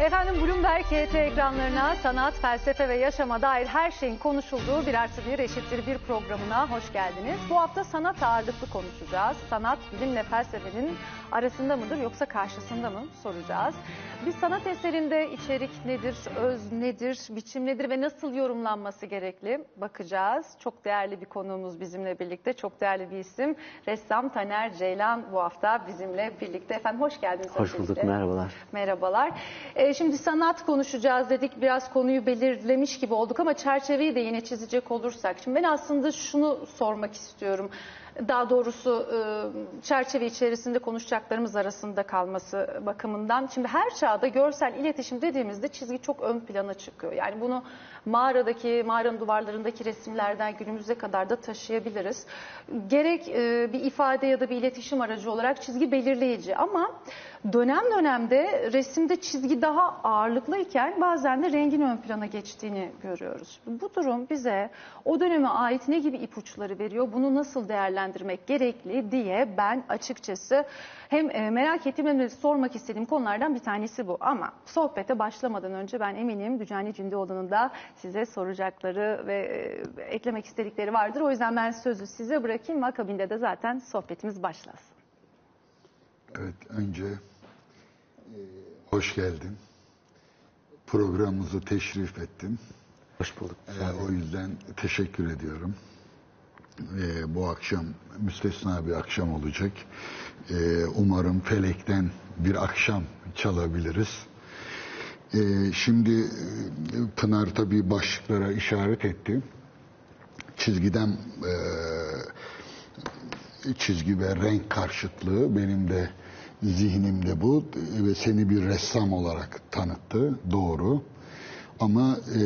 Efendim Bloomberg KT ekranlarına sanat, felsefe ve yaşama dair her şeyin konuşulduğu bir artı bir eşittir bir programına hoş geldiniz. Bu hafta sanat ağırlıklı konuşacağız. Sanat bilimle felsefenin arasında mıdır yoksa karşısında mı soracağız. Bir sanat eserinde içerik nedir, öz nedir, biçim nedir ve nasıl yorumlanması gerekli bakacağız. Çok değerli bir konuğumuz bizimle birlikte, çok değerli bir isim. Ressam Taner Ceylan bu hafta bizimle birlikte. Efendim hoş geldiniz. Hoş bulduk, merhabalar. Merhabalar. Ee, şimdi sanat konuşacağız dedik. Biraz konuyu belirlemiş gibi olduk ama çerçeveyi de yine çizecek olursak. Şimdi ben aslında şunu sormak istiyorum. Daha doğrusu e, çerçeve içerisinde konuşacaklarımız arasında kalması bakımından. Şimdi her çağda görsel iletişim dediğimizde çizgi çok ön plana çıkıyor. Yani bunu mağaradaki, mağaranın duvarlarındaki resimlerden günümüze kadar da taşıyabiliriz. Gerek e, bir ifade ya da bir iletişim aracı olarak çizgi belirleyici ama dönem dönemde resimde çizgi daha ağırlıklıyken bazen de rengin ön plana geçtiğini görüyoruz. Bu durum bize o döneme ait ne gibi ipuçları veriyor, bunu nasıl değerlendirmek gerekli diye ben açıkçası hem e, merak ettiğim hem de sormak istediğim konulardan bir tanesi bu. Ama sohbete başlamadan önce ben eminim Dücani Cündoğlu'nun da size soracakları ve e, eklemek istedikleri vardır. O yüzden ben sözü size bırakayım. Akabinde de zaten sohbetimiz başlasın. Evet, önce e, hoş geldin. Programımızı teşrif ettin. Hoş bulduk. E, o yüzden teşekkür ediyorum. E, bu akşam müstesna bir akşam olacak. E, umarım felekten bir akşam çalabiliriz. E, şimdi Pınar tabii başlıklara işaret etti. Çizgiden e, çizgi ve renk karşıtlığı benim de zihnimde bu ve seni bir ressam olarak tanıttı doğru ama e,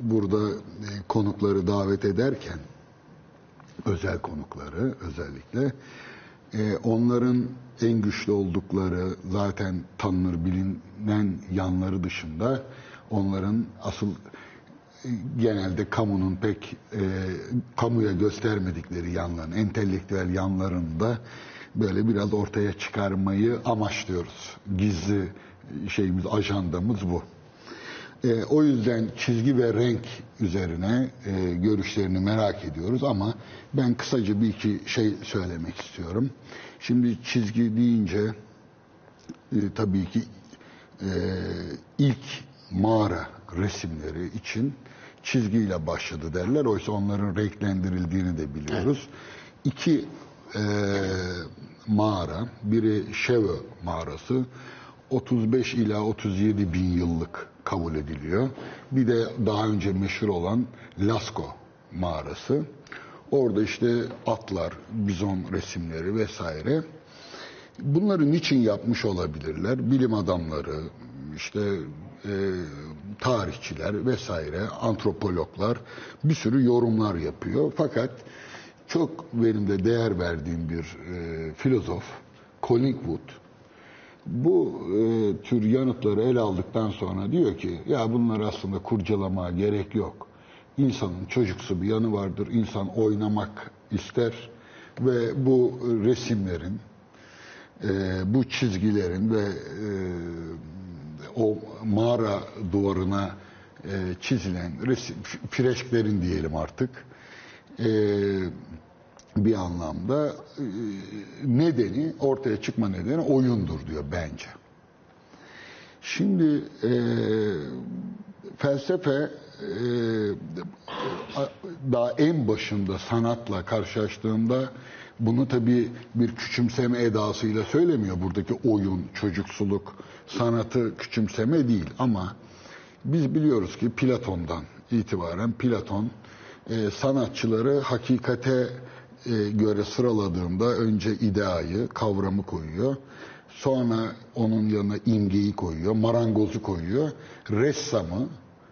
burada e, konukları davet ederken özel konukları özellikle e, onların en güçlü oldukları zaten tanınır bilinen yanları dışında onların asıl genelde kamunun pek e, kamuya göstermedikleri yanların, entelektüel yanlarını da böyle biraz ortaya çıkarmayı amaçlıyoruz. Gizli şeyimiz, ajandamız bu. E, o yüzden çizgi ve renk üzerine e, görüşlerini merak ediyoruz ama ben kısaca bir iki şey söylemek istiyorum. Şimdi çizgi deyince e, tabii ki e, ilk mağara resimleri için çizgiyle başladı derler. Oysa onların renklendirildiğini de biliyoruz. İki e, mağara, biri Şevo mağarası 35 ila 37 bin yıllık kabul ediliyor. Bir de daha önce meşhur olan Lascaux mağarası. Orada işte atlar, bizon resimleri vesaire. Bunları niçin yapmış olabilirler? Bilim adamları, işte e, tarihçiler vesaire, antropologlar bir sürü yorumlar yapıyor. Fakat çok benim de değer verdiğim bir e, filozof, Collingwood, bu e, tür yanıtları ele aldıktan sonra diyor ki ya bunları aslında kurcalamaya gerek yok. İnsanın çocuksu bir yanı vardır. İnsan oynamak ister ve bu resimlerin, e, bu çizgilerin ve e, o mağara duvarına e, çizilen resim, fresklerin diyelim artık e, bir anlamda e, nedeni, ortaya çıkma nedeni oyundur diyor bence. Şimdi e, felsefe e, daha en başında sanatla karşılaştığında bunu tabii bir küçümseme edasıyla söylemiyor. Buradaki oyun, çocuksuluk, sanatı küçümseme değil ama biz biliyoruz ki Platon'dan itibaren Platon e, sanatçıları hakikate göre sıraladığında önce ideayı, kavramı koyuyor. Sonra onun yanına imgeyi koyuyor, marangozu koyuyor. Ressamı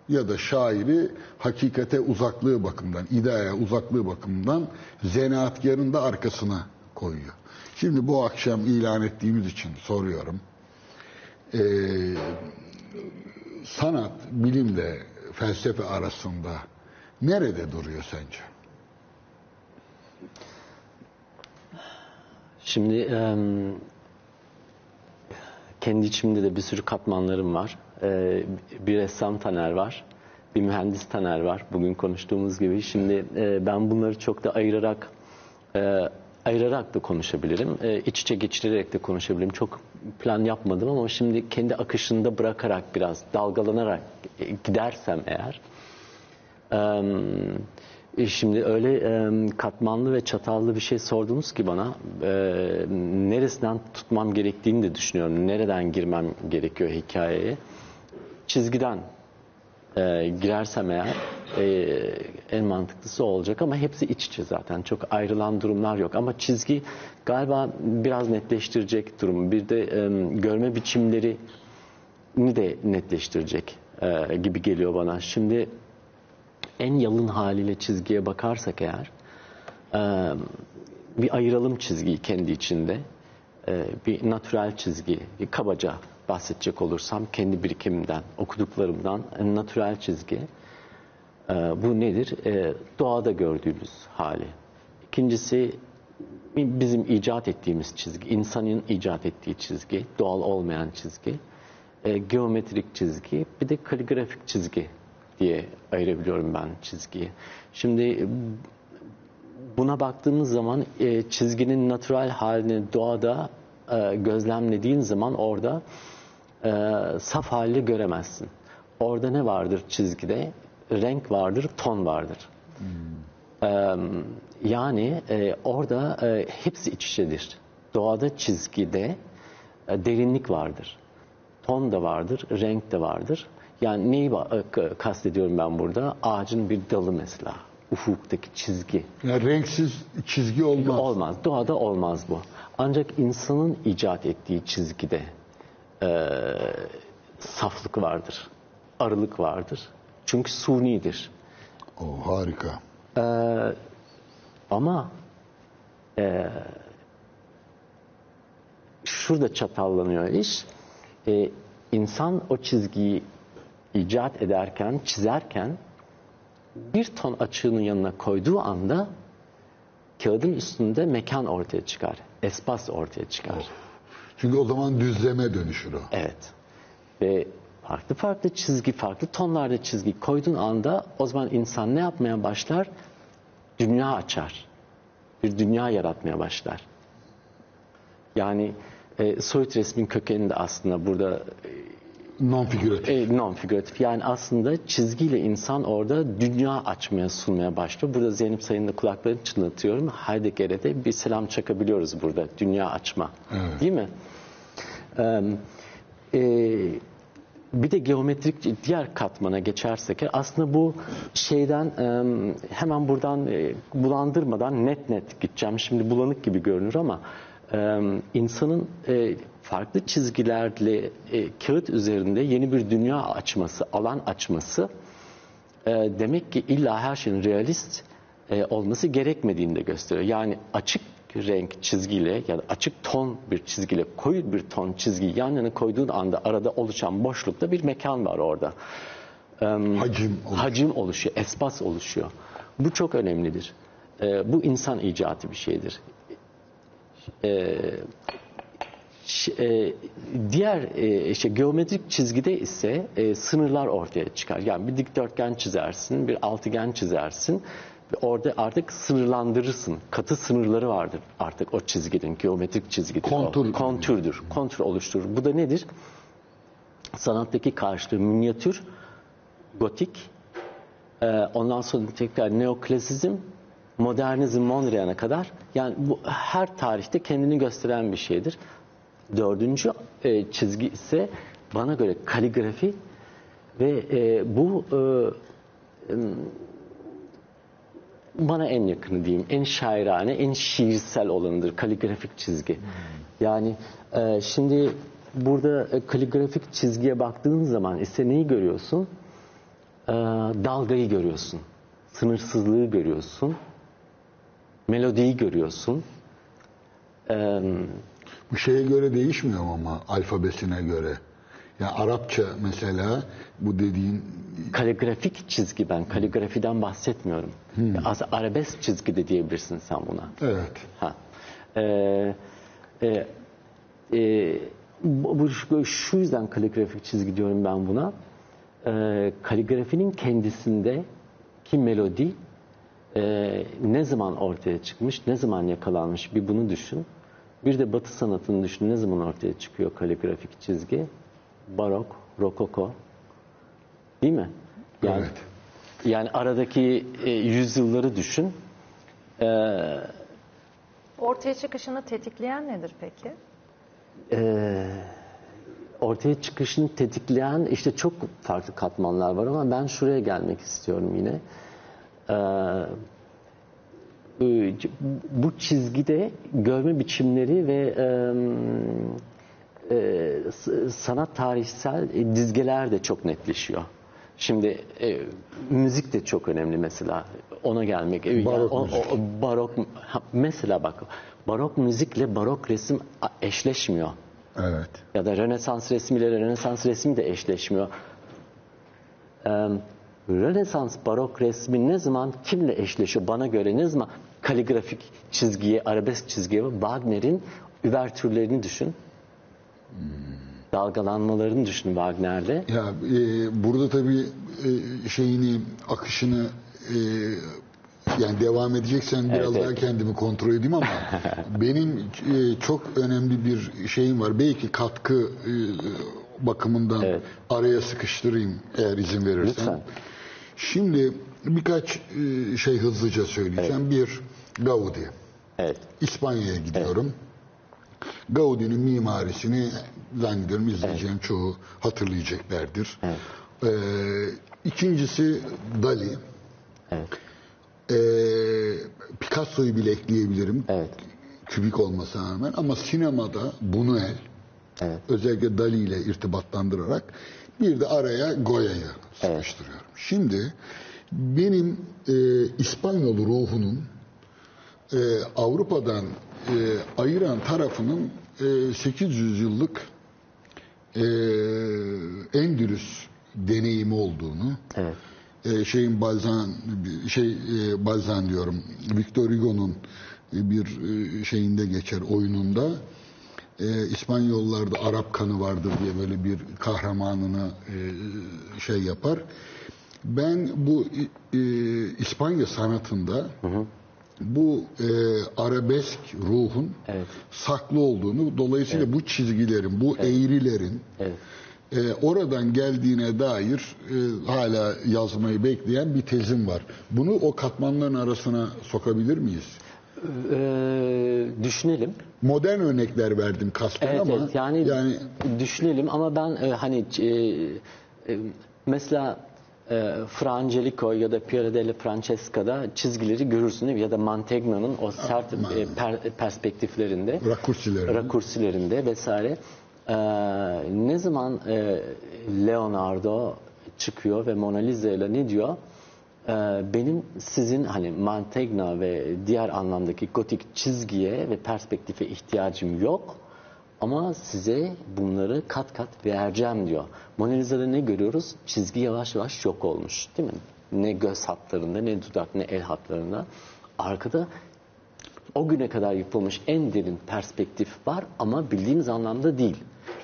ya da şairi hakikate uzaklığı bakımından, ideaya uzaklığı bakımından zanaatkarın da arkasına koyuyor. Şimdi bu akşam ilan ettiğimiz için soruyorum. Ee, sanat, bilimle felsefe arasında nerede duruyor sence? Şimdi kendi içimde de bir sürü katmanlarım var. Bir ressam Taner var. Bir mühendis Taner var. Bugün konuştuğumuz gibi. Şimdi ben bunları çok da ayırarak ayırarak da konuşabilirim. E, iç içe geçirerek de konuşabilirim. Çok plan yapmadım ama şimdi kendi akışında bırakarak biraz dalgalanarak gidersem eğer e, Şimdi öyle e, katmanlı ve çatallı bir şey sordunuz ki bana e, neresinden tutmam gerektiğini de düşünüyorum. Nereden girmem gerekiyor hikayeye. Çizgiden e, girersem eğer e, en mantıklısı olacak ama hepsi iç içe zaten. Çok ayrılan durumlar yok ama çizgi galiba biraz netleştirecek durumu. Bir de e, görme biçimleri de netleştirecek e, gibi geliyor bana. Şimdi en yalın haliyle çizgiye bakarsak eğer e, bir ayıralım çizgiyi kendi içinde. E, bir natürel çizgi, kabaca bahsedecek olursam kendi birikimimden, okuduklarımdan e, natürel çizgi. Bu nedir? Doğada gördüğümüz hali. İkincisi bizim icat ettiğimiz çizgi, insanın icat ettiği çizgi, doğal olmayan çizgi, geometrik çizgi, bir de kaligrafik çizgi diye ayırabiliyorum ben çizgiyi. Şimdi buna baktığımız zaman e, çizginin natürel halini doğada e, gözlemlediğin zaman orada e, saf hali göremezsin. Orada ne vardır çizgide? Renk vardır, ton vardır. E, yani e, orada e, hepsi iç içedir. Doğada çizgide e, derinlik vardır. Ton da vardır, renk de vardır. Yani neyi e, kastediyorum ben burada? Ağacın bir dalı mesela. Ufuktaki çizgi. Yani renksiz çizgi olmaz. Olmaz. Doğada olmaz bu. Ancak insanın icat ettiği çizgide e, saflık vardır. Arılık vardır. Çünkü sunidir. O harika. E, ama e, şurada çatallanıyor iş. E, insan o çizgiyi icat ederken, çizerken bir ton açığının yanına koyduğu anda kağıdın üstünde mekan ortaya çıkar. Espas ortaya çıkar. Çünkü o zaman düzleme dönüşür o. Evet. Ve farklı farklı çizgi, farklı tonlarda çizgi koyduğun anda o zaman insan ne yapmaya başlar? Dünya açar. Bir dünya yaratmaya başlar. Yani e, soyut resmin kökeninde aslında burada Non figüratif. e, non figüratif. Yani aslında çizgiyle insan orada dünya açmaya sunmaya başlıyor. Burada Zeynep Sayın'ın da kulaklarını çınlatıyorum. Heidegger'e de bir selam çakabiliyoruz burada. Dünya açma. Evet. Değil mi? Ee, e, bir de geometrik diğer katmana geçersek aslında bu şeyden hemen buradan bulandırmadan net net gideceğim. Şimdi bulanık gibi görünür ama insanın farklı çizgilerle e, kağıt üzerinde yeni bir dünya açması, alan açması e, demek ki illa her şeyin realist e, olması gerekmediğini de gösteriyor. Yani açık renk çizgiyle ya da açık ton bir çizgiyle koyu bir ton çizgi yan yana koyduğun anda arada oluşan boşlukta bir mekan var orada. Hacim olur. Hacim oluşuyor, espas oluşuyor. Bu çok önemlidir. E, bu insan icatı bir şeydir. E, e, diğer e, işte geometrik çizgide ise e, sınırlar ortaya çıkar. Yani bir dikdörtgen çizersin, bir altıgen çizersin. Orada artık sınırlandırırsın. Katı sınırları vardır artık o çizginin, geometrik çizgidir. o. Kontur. Kontürdür. Kontur oluşturur. Bu da nedir? Sanattaki karşılığı minyatür, gotik, ee, ondan sonra tekrar neoklasizm, modernizm, Mondrian'a kadar yani bu her tarihte kendini gösteren bir şeydir. Dördüncü e, çizgi ise bana göre kaligrafi ve e, bu e, bana en yakını diyeyim, en şairane, en şiirsel olanıdır kaligrafik çizgi. Yani e, şimdi burada e, kaligrafik çizgiye baktığın zaman ise neyi görüyorsun? e, dalgayı görüyorsun. Sınırsızlığı görüyorsun. Melodiyi görüyorsun. E, Bu şeye göre değişmiyor ama alfabesine göre. Yani Arapça mesela bu dediğin kaligrafik çizgi ben kaligrafiden bahsetmiyorum. Az arabesk çizgi de diyebilirsin sen buna. evet. Ha. Ee, e, e, bu, bu şu yüzden kaligrafik çizgi diyorum ben buna. Ee, kaligrafinin kendisinde ki melodi e, ne zaman ortaya çıkmış, ne zaman yakalanmış bir bunu düşün. Bir de Batı sanatını düşün. Ne zaman ortaya çıkıyor kaligrafik çizgi? Barok, rokoko. Değil mi? Yani, Evet. Yani aradaki e, yüzyılları düşün. Ortaya çıkışını tetikleyen nedir peki? ortaya çıkışını tetikleyen işte çok farklı katmanlar var ama ben şuraya gelmek istiyorum yine. E, bu çizgide görme biçimleri ve e, sanat tarihsel e, dizgeler de çok netleşiyor. Şimdi e, müzik de çok önemli mesela. Ona gelmek. e, yani Barok o- müzik. o- barok ha, mesela bak barok müzikle barok resim eşleşmiyor Evet. ya da Rönesans resmiyle Rönesans resmi de eşleşmiyor. Ee, Rönesans barok resmi ne zaman kimle eşleşiyor? Bana göre ne zaman kaligrafik çizgiye, arabesk çizgiye Wagner'in üvertürlerini düşün. Dalgalanmalarını düşün Wagner'de. Ya e, burada tabii e, şeyini akışını e, yani devam edeceksen biraz evet. daha kendimi kontrol edeyim ama benim e, çok önemli bir şeyim var. Belki katkı e, bakımından Evet. araya sıkıştırayım eğer izin verirsen. Lütfen. Şimdi birkaç e, şey hızlıca söyleyeceğim. Bir Gaudi. Evet. İspanya'ya gidiyorum. Gaudi'nin mimarisini zannediyorum izleyeceğim çoğu hatırlayacaklardır. Ee, ikincisi Dali. Evet. Ee, Picasso'yu bile ekleyebilirim. Evet. Kübik olmasına rağmen ama sinemada Buñuel Evet. özellikle Dali ile irtibatlandırarak bir de araya Goya'yı sıkıştırıyorum. Şimdi benim e, İspanyol ruhunun e, Avrupa'dan e, ayıran tarafının e, 800 yıllık e, Endülüs deneyimi olduğunu Evet. e, şeyin Balzan şey e, Balzan diyorum Victor Hugo'nun bir e, şeyinde geçer oyununda e, İspanyollarda Arap kanı vardır diye böyle bir kahramanını e, şey yapar. Ben bu e, İspanya sanatında bu e, arabesk ruhun Evet. saklı olduğunu dolayısıyla bu çizgilerin, bu eğrilerin Evet. e, oradan geldiğine dair e, hala yazmayı bekleyen bir tezim var. Bunu o katmanların arasına sokabilir miyiz? Ee, düşünelim. Modern örnekler verdim kasten Evet, ama evet. Yani, yani düşünelim ama ben e, hani e, e, mesela e, Fra Angelico ya da Piero della Francesca'da çizgileri görürsün değil mi? Ya da Mantegna'nın o sert e, per- perspektiflerinde, rakursileri. rakursilerinde vesaire. E, ne zaman e, Leonardo çıkıyor ve Mona Lisa ile ne diyor? E, benim sizin hani Mantegna ve diğer anlamdaki gotik çizgiye ve perspektife ihtiyacım yok. Ama size bunları kat kat vereceğim diyor. Mona Lisa'da ne görüyoruz? Çizgi yavaş yavaş yok olmuş değil mi? Ne göz hatlarında, ne dudak, ne el hatlarında. Arkada o güne kadar yapılmış en derin perspektif var ama bildiğimiz anlamda değil.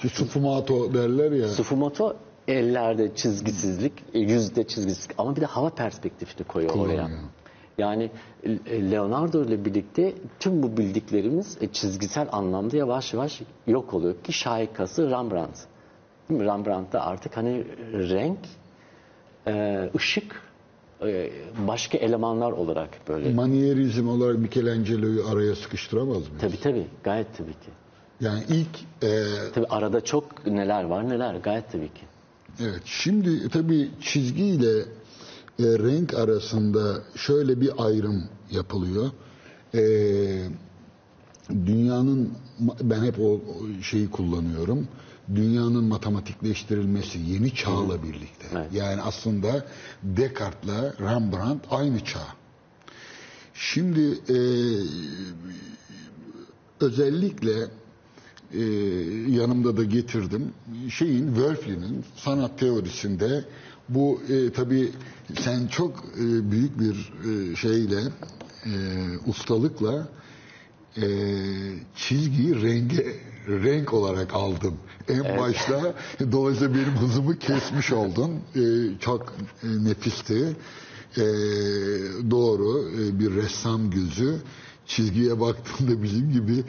işte sfumato derler ya. Sufimoto ellerde çizgisizlik, yüzde çizgisizlik ama bir de hava perspektifini koyuyor oraya. Yani e, Leonardo ile birlikte tüm bu bildiklerimiz e, çizgisel anlamda yavaş yavaş yok oluyor ki şahikası Rembrandt. Değil mi? Rembrandt'ta artık hani renk, e, ışık, başka elemanlar olarak böyle. Manierizm olarak Michelangelo'yu araya sıkıştıramaz mıyız? Tabii tabii, gayet tabii ki. Yani ilk e, Tabii arada çok neler var neler, gayet tabii ki. Evet, şimdi tabii çizgi ile e, renk arasında şöyle bir ayrım yapılıyor. E, dünyanın, ben hep o şeyi kullanıyorum. Dünyanın matematikleştirilmesi yeni çağla birlikte. Evet. Yani aslında Descartes'la Rembrandt aynı çağ. Şimdi e, özellikle e, yanımda da getirdim. Şeyin Wölfli'nin sanat teorisinde bu e, tabii sen çok e, büyük bir e, şeyle e, ustalıkla e, çizgiyi renge renk olarak aldım. En başta dolayısıyla benim hızımı kesmiş oldun. E, çok e, nefisti. E, doğru e, bir ressam gözü çizgiye baktığında bizim gibi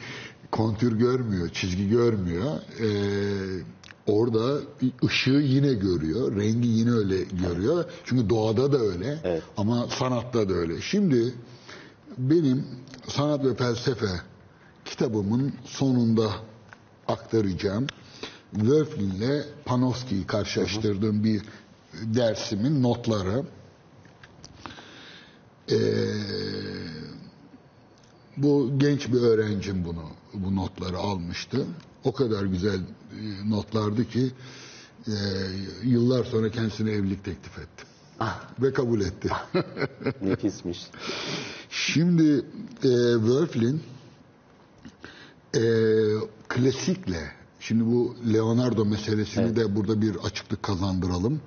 kontür görmüyor, çizgi görmüyor. E, orada ışığı yine görüyor, rengi yine öyle görüyor. Çünkü doğada da öyle Evet. ama sanatta da öyle. Şimdi benim sanat ve felsefe kitabımın sonunda aktaracağım. Wölflin ile Panofsky'yi karşılaştırdığım bir dersimin notları. Ee, bu genç bir öğrencim bunu bu notları almıştı. O kadar güzel e, notlardı ki e, yıllar sonra kendisine evlilik teklif ettim. Ve kabul etti. Nefismiş. Şimdi e, Wölflin e, klasikle, şimdi bu Leonardo meselesini de burada bir açıklık kazandıralım.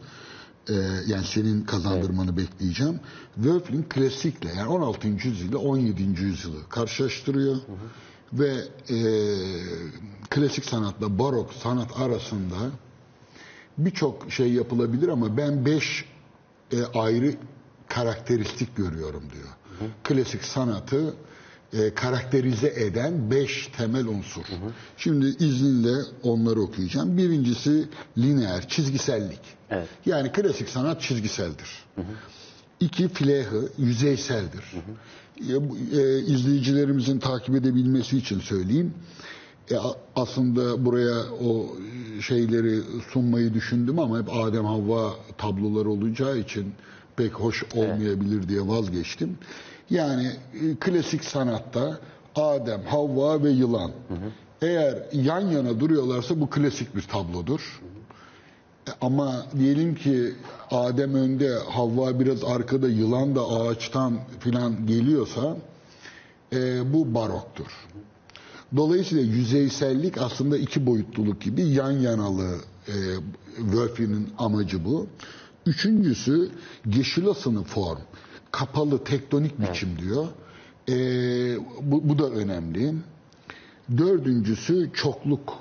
E, yani senin kazandırmanı bekleyeceğim. Wölflin klasikle yani 16. yüzyıl ile 17. yüzyılı karşılaştırıyor. Ve e, klasik sanatla barok sanat arasında birçok şey yapılabilir ama ben beş e, ayrı karakteristik görüyorum diyor. Klasik sanatı e, karakterize eden beş temel unsur. Şimdi izninle onları okuyacağım. Birincisi lineer, çizgisellik. Evet. Yani klasik sanat çizgiseldir. İki filehı yüzeyseldir. E, bu- e, izleyicilerimizin takip edebilmesi için söyleyeyim. E, aslında buraya o şeyleri sunmayı düşündüm ama hep Adem Havva tabloları olacağı için pek hoş olmayabilir diye vazgeçtim. Yani e, klasik sanatta Adem, Havva ve yılan. Eğer yan yana duruyorlarsa bu klasik bir tablodur. Ama diyelim ki Adem önde, Havva biraz arkada, yılan da ağaçtan filan geliyorsa e, bu baroktur. Dolayısıyla yüzeysellik aslında iki boyutluluk gibi yan yanalı e, Wölflin'in amacı bu. Üçüncüsü Geschlossene form. Kapalı tektonik biçim diyor. E, bu, bu da önemli. Dördüncüsü çokluk.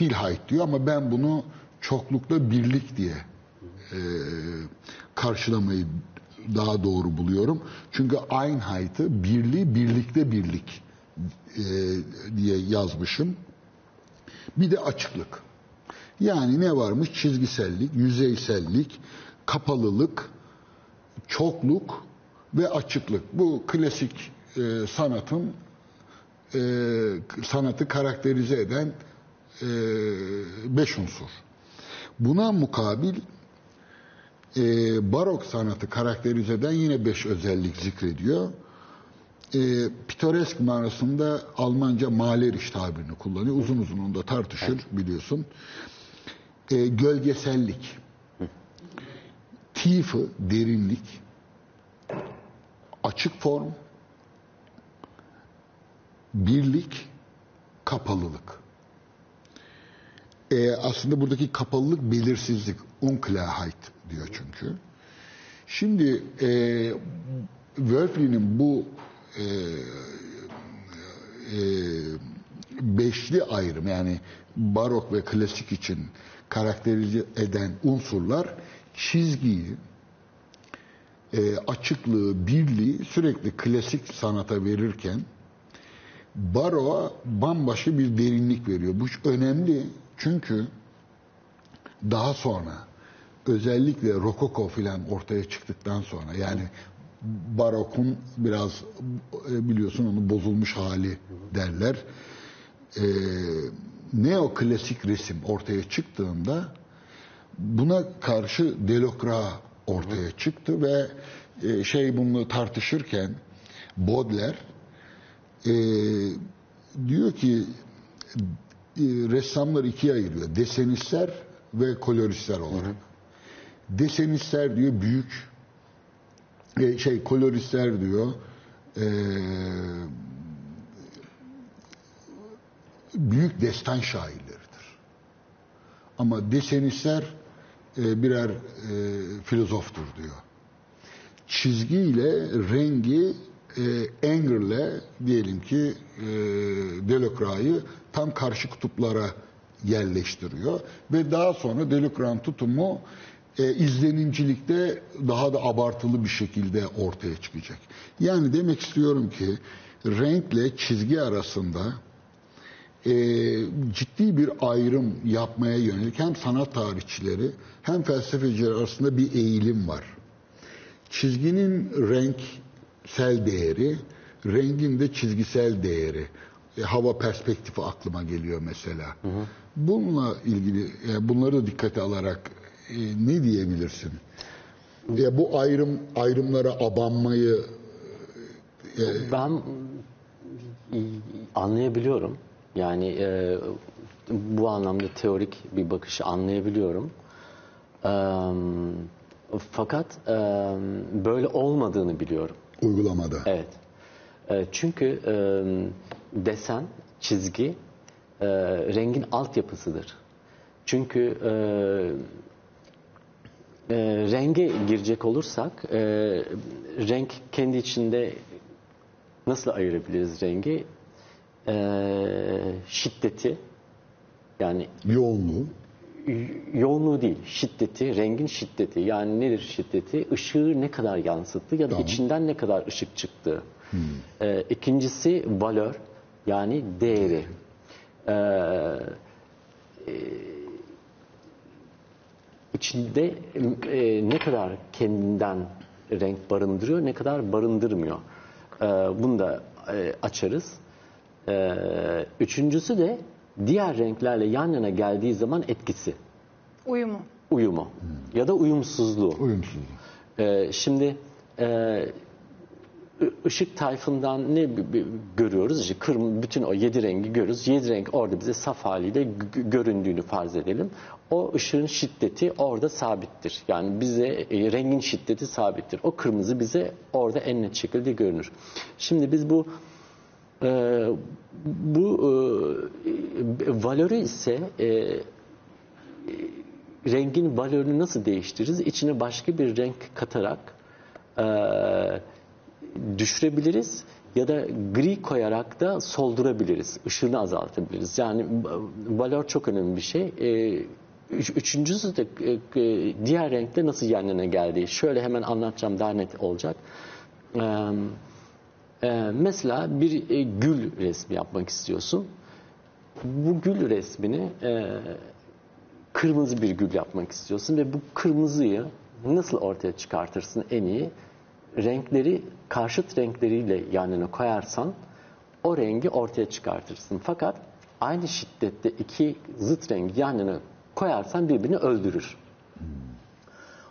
Vielheit diyor ama ben bunu çoklukla birlik diye e, karşılamayı daha doğru buluyorum. Çünkü Einheit'ı birliği birlikte birlik e, diye yazmışım. Bir de açıklık. Yani ne varmış? Çizgisellik, yüzeysellik, kapalılık, çokluk ve açıklık. Bu klasik e, sanatın e, sanatı karakterize eden e, beş unsur. Buna mukabil e, barok sanatı karakterize eden yine beş özellik zikrediyor. E, pitoresk manasında Almanca maleriş tabirini kullanıyor. Uzun uzun onu da tartışır biliyorsun. E, gölgesellik, tiefe, derinlik, açık form, birlik, kapalılık. E, aslında buradaki kapalılık belirsizlik, unklarheit diyor çünkü. Şimdi e, Wölflin'in bu e, e, beşli ayrım yani barok ve klasik için karakterize eden unsurlar çizgiyi, e, açıklığı, birliği sürekli klasik sanata verirken baroğa bambaşka bir derinlik veriyor. Bu önemli çünkü daha sonra özellikle rokoko filan ortaya çıktıktan sonra yani barokun biraz e, biliyorsun onu bozulmuş hali derler. E, neoklasik resim ortaya çıktığında buna karşı Delacroix ortaya çıktı ve e, şey bunu tartışırken Baudelaire e, diyor ki ressamlar ikiye ayırıyor. Desenistler ve koloristler olarak. Desenistler diyor büyük e, şey koloristler diyor e, büyük destan şairleridir. Ama desenistler e, birer e, filozoftur diyor. Çizgiyle rengi e, Anger'le diyelim ki e, Delacroix'ı tam karşı kutuplara yerleştiriyor ve daha sonra Delacroix'ın tutumu e, izlenimcilikte daha da abartılı bir şekilde ortaya çıkacak. Yani demek istiyorum ki renkle çizgi arasında e, ciddi bir ayrım yapmaya yönelik hem sanat tarihçileri hem felsefeciler arasında bir eğilim var. Çizginin renksel değeri, rengin de çizgisel değeri. E, hava perspektifi aklıma geliyor mesela. Bununla ilgili e, bunları dikkate alarak e, ne diyebilirsin? Ya bu ayrım ayrımlara abanmayı Ben e, anlayabiliyorum. Yani e, bu anlamda teorik bir bakışı anlayabiliyorum. E, fakat e, böyle olmadığını biliyorum. uygulamada. Evet. E, çünkü e, desen, çizgi e, rengin altyapısıdır. Çünkü e, e, renge girecek olursak e, renk kendi içinde nasıl ayırabiliriz rengi? E, şiddeti yani Yoğunluğu. yoğunluğu değil, şiddeti, rengin şiddeti. Yani nedir şiddeti? Işığı ne kadar yansıttı ya da Tamam. içinden ne kadar ışık çıktı. Ee, ikincisi valör, yani değeri. Ee, e, içinde e, ne kadar kendinden renk barındırıyor, ne kadar barındırmıyor. Ee, bunu da e, açarız. Ee, üçüncüsü de diğer renklerle yan yana geldiği zaman etkisi, Uyumu. uyumu ya da uyumsuzluğu. Uyumsuzluğu. Ee, şimdi e, ışık tayfından ne görüyoruz? İşte kırmızı, bütün o yedi rengi görüyoruz. Yedi renk orada bize saf haliyle göründüğünü farz edelim. O ışığın şiddeti orada sabittir. Yani bize e, rengin şiddeti sabittir. O kırmızı bize orada en net şekilde görünür. Şimdi biz bu e, bu e, valörü ise e, rengin valörünü nasıl değiştiririz? İçine başka bir renk katarak e, düşürebiliriz ya da gri koyarak da soldurabiliriz. Işığını azaltabiliriz. Yani valör çok önemli bir şey. E, üç- üçüncüsü de e, e, diğer renkle nasıl yan geldiği. Şöyle hemen anlatacağım daha net olacak. E, e, mesela bir gül resmi yapmak istiyorsun. Bu gül resmini kırmızı bir gül yapmak istiyorsun ve bu kırmızıyı nasıl ortaya çıkartırsın en iyi? Renkleri karşıt renkleriyle yan yana koyarsan o rengi ortaya çıkartırsın. Fakat aynı şiddette iki zıt rengi yan yana koyarsan birbirini öldürür.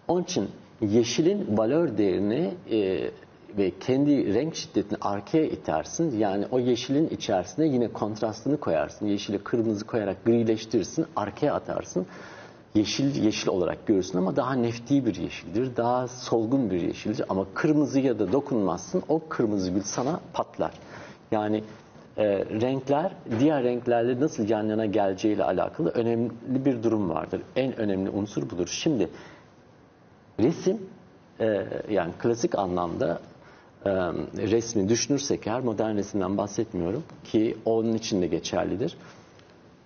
Onun için yeşilin valör değerini e, ve kendi renk şiddetini arkaya itersin. Yani o yeşilin içerisine yine kontrastını koyarsın. Yeşili kırmızı koyarak grileştirirsin, arkaya atarsın. Yeşil yeşil olarak görürsün ama daha nefti bir yeşildir, daha solgun bir yeşildir. Ama kırmızıya da dokunmazsın, o kırmızı gül sana patlar. Yani e, renkler diğer renklerle nasıl yan yana geleceğiyle alakalı önemli bir durum vardır. En önemli unsur budur. Şimdi resim e, yani klasik anlamda e, resmi düşünürsek eğer modern resimden bahsetmiyorum ki onun için de geçerlidir.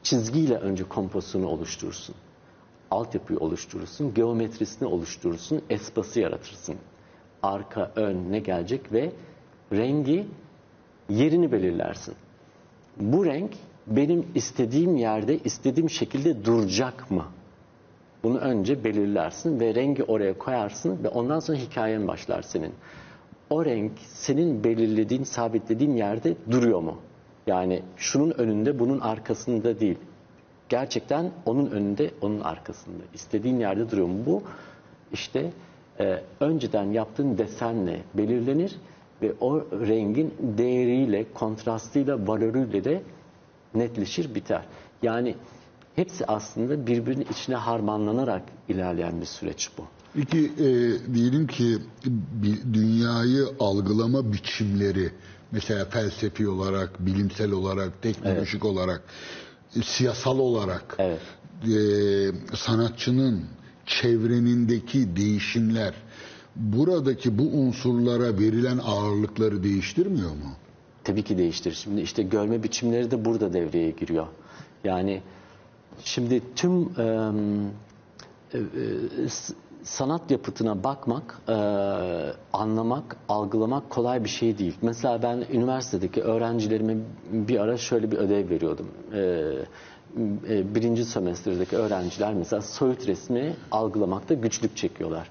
Çizgiyle önce kompozisyonu oluşturursun. Altyapıyı oluşturursun, geometrisini oluşturursun, espası yaratırsın. Arka, ön ne gelecek ve rengi yerini belirlersin. Bu renk benim istediğim yerde, istediğim şekilde duracak mı? Bunu önce belirlersin ve rengi oraya koyarsın ve ondan sonra hikayen başlar senin. O renk senin belirlediğin, sabitlediğin yerde duruyor mu? Yani şunun önünde, bunun arkasında değil. Gerçekten onun önünde, onun arkasında. İstediğin yerde duruyor mu? Bu işte e, önceden yaptığın desenle belirlenir ve o rengin değeriyle, kontrastıyla, valörüyle de netleşir, biter. Yani hepsi aslında birbirinin içine harmanlanarak ilerleyen bir süreç bu. Peki e, diyelim ki dünyayı algılama biçimleri mesela felsefi olarak, bilimsel olarak, teknolojik olarak, e, siyasal olarak Evet. e, sanatçının çevrenindeki değişimler buradaki bu unsurlara verilen ağırlıkları değiştirmiyor mu? Tabii ki değiştirir. Şimdi işte görme biçimleri de burada devreye giriyor. Yani şimdi tüm e, e, sanat yapıtına bakmak, e, anlamak, algılamak kolay bir şey değil. Mesela ben üniversitedeki öğrencilerime bir ara şöyle bir ödev veriyordum. E, e, birinci sömestrdeki öğrenciler mesela soyut resmi algılamakta güçlük çekiyorlar.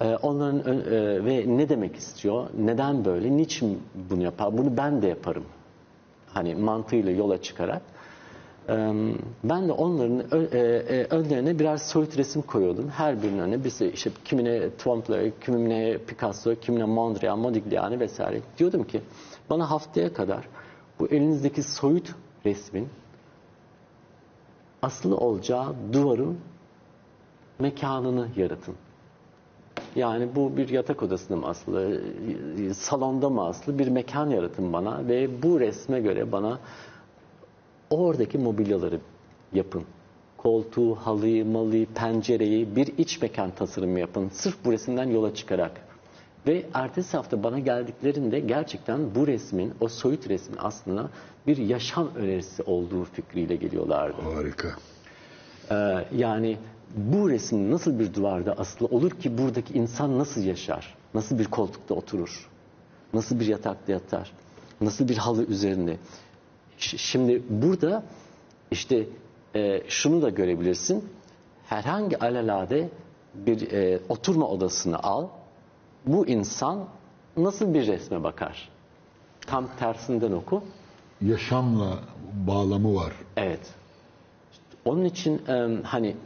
E, onların e, ve ne demek istiyor, neden böyle, niçin bunu yapar, bunu ben de yaparım. Hani mantığıyla yola çıkarak. Ben de onların e, e, önlerine birer soyut resim koyuyordum. Her birinin önüne bir işte kimine Trompe, kimine Picasso, kimine Mondrian, Modigliani vesaire. Diyordum ki bana haftaya kadar bu elinizdeki soyut resmin aslı olacağı duvarın mekanını yaratın. Yani bu bir yatak odasında mı aslı, salonda mı aslı bir mekan yaratın bana ve bu resme göre bana oradaki mobilyaları yapın. Koltuğu, halıyı, malıyı, pencereyi bir iç mekan tasarımı yapın. Sırf bu resimden yola çıkarak. Ve ertesi hafta bana geldiklerinde gerçekten bu resmin, o soyut resmin aslında bir yaşam önerisi olduğu fikriyle geliyorlardı. Harika. Ee, yani bu resim nasıl bir duvarda asılı olur ki buradaki insan nasıl yaşar? Nasıl bir koltukta oturur? Nasıl bir yatakta yatar? Nasıl bir halı üzerinde? Şimdi burada işte e, şunu da görebilirsin. Herhangi alelade bir e, oturma odasını al. Bu insan nasıl bir resme bakar? Tam tersinden oku. Yaşamla bağlamı var. Evet. Onun için e, hani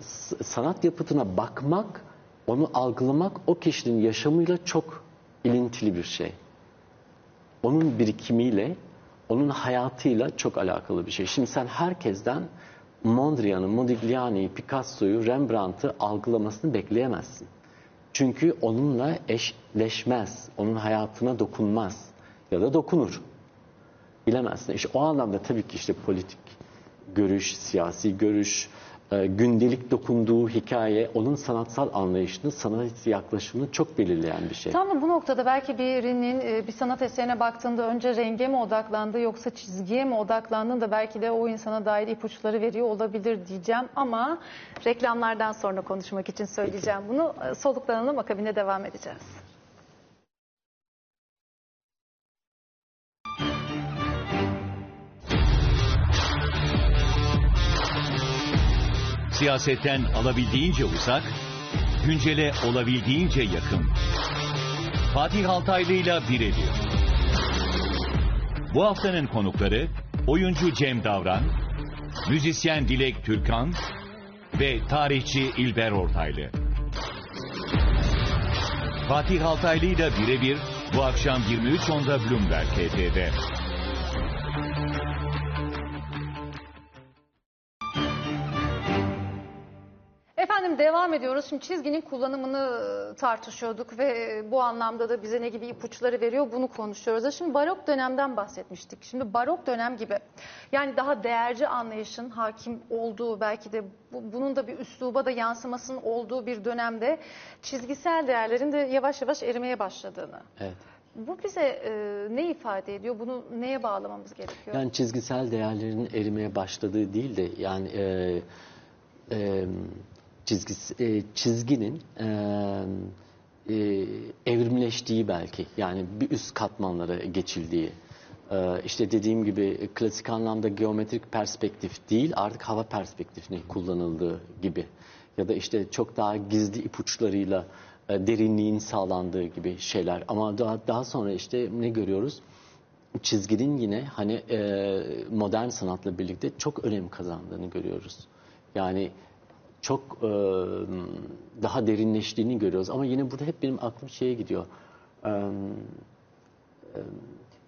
sanat yapıtına bakmak, onu algılamak o kişinin yaşamıyla çok ilintili bir şey. Onun birikimiyle, onun hayatıyla çok alakalı bir şey. Şimdi sen herkesten Mondrian'ı, Modigliani'yi, Picasso'yu, Rembrandt'ı algılamasını bekleyemezsin. Çünkü onunla eşleşmez, onun hayatına dokunmaz ya da dokunur bilemezsin. İşte o anlamda tabii ki işte politik görüş, siyasi görüş, gündelik dokunduğu hikaye onun sanatsal anlayışını, sanat yaklaşımını çok belirleyen bir şey. Tam da bu noktada belki birinin e, bir sanat eserine baktığında önce renge mi odaklandı yoksa çizgiye mi odaklandı da belki de o insana dair ipuçları veriyor olabilir diyeceğim ama reklamlardan sonra konuşmak için söyleyeceğim bunu. E, Soluklanalım akabinde devam edeceğiz. Siyasetten alabildiğince uzak, güncele olabildiğince yakın. Fatih Altaylı'yla birebir. Bu haftanın konukları oyuncu Cem Davran, müzisyen Dilek Türkan ve tarihçi İlber Ortaylı. Fatih Altaylı'yla birebir bu akşam 23.10'da Bloomberg TV'de. Ediyoruz. Şimdi çizginin kullanımını e, tartışıyorduk ve bu anlamda da bize ne gibi ipuçları veriyor bunu konuşuyoruz. Şimdi barok dönemden bahsetmiştik. Şimdi barok dönem gibi yani daha değerci anlayışın hakim olduğu belki de bu- bunun da bir üsluba da yansımasının olduğu bir dönemde çizgisel değerlerin de yavaş yavaş erimeye başladığını. Evet. Bu bize e, ne ifade ediyor? Bunu neye bağlamamız gerekiyor? Yani çizgisel değerlerin erimeye başladığı değil de yani e, e, çizgisi, e, çizginin e, e, evrimleştiği belki yani bir üst katmanlara geçildiği. E, işte dediğim gibi klasik anlamda geometrik perspektif değil artık hava perspektifine kullanıldığı gibi. Ya da işte çok daha gizli ipuçlarıyla e, derinliğin sağlandığı gibi şeyler. Ama daha, daha sonra işte ne görüyoruz? çizginin yine hani e, modern sanatla birlikte çok önem kazandığını görüyoruz. Yani çok e, daha derinleştiğini görüyoruz. Ama yine burada hep benim aklım şeye gidiyor. E,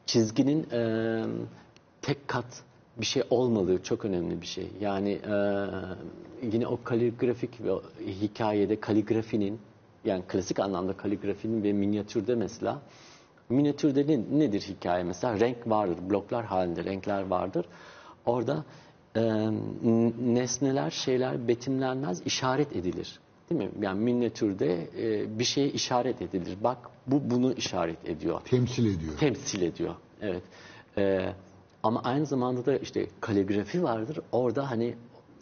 çizginin e, tek kat bir şey olmadığı çok önemli bir şey. Yani e, yine o kaligrafik hikayede kaligrafinin yani klasik anlamda kaligrafinin ve minyatürde mesela minyatürde ne- nedir hikaye mesela renk vardır bloklar halinde renkler vardır orada e, nesneler şeyler betimlenmez işaret edilir Değil mi? Yani minyatürde e, bir şeye işaret edilir. Bak bu bunu işaret ediyor. Temsil ediyor. Temsil ediyor. Evet. E, ama aynı zamanda da işte kaligrafi vardır. Orada hani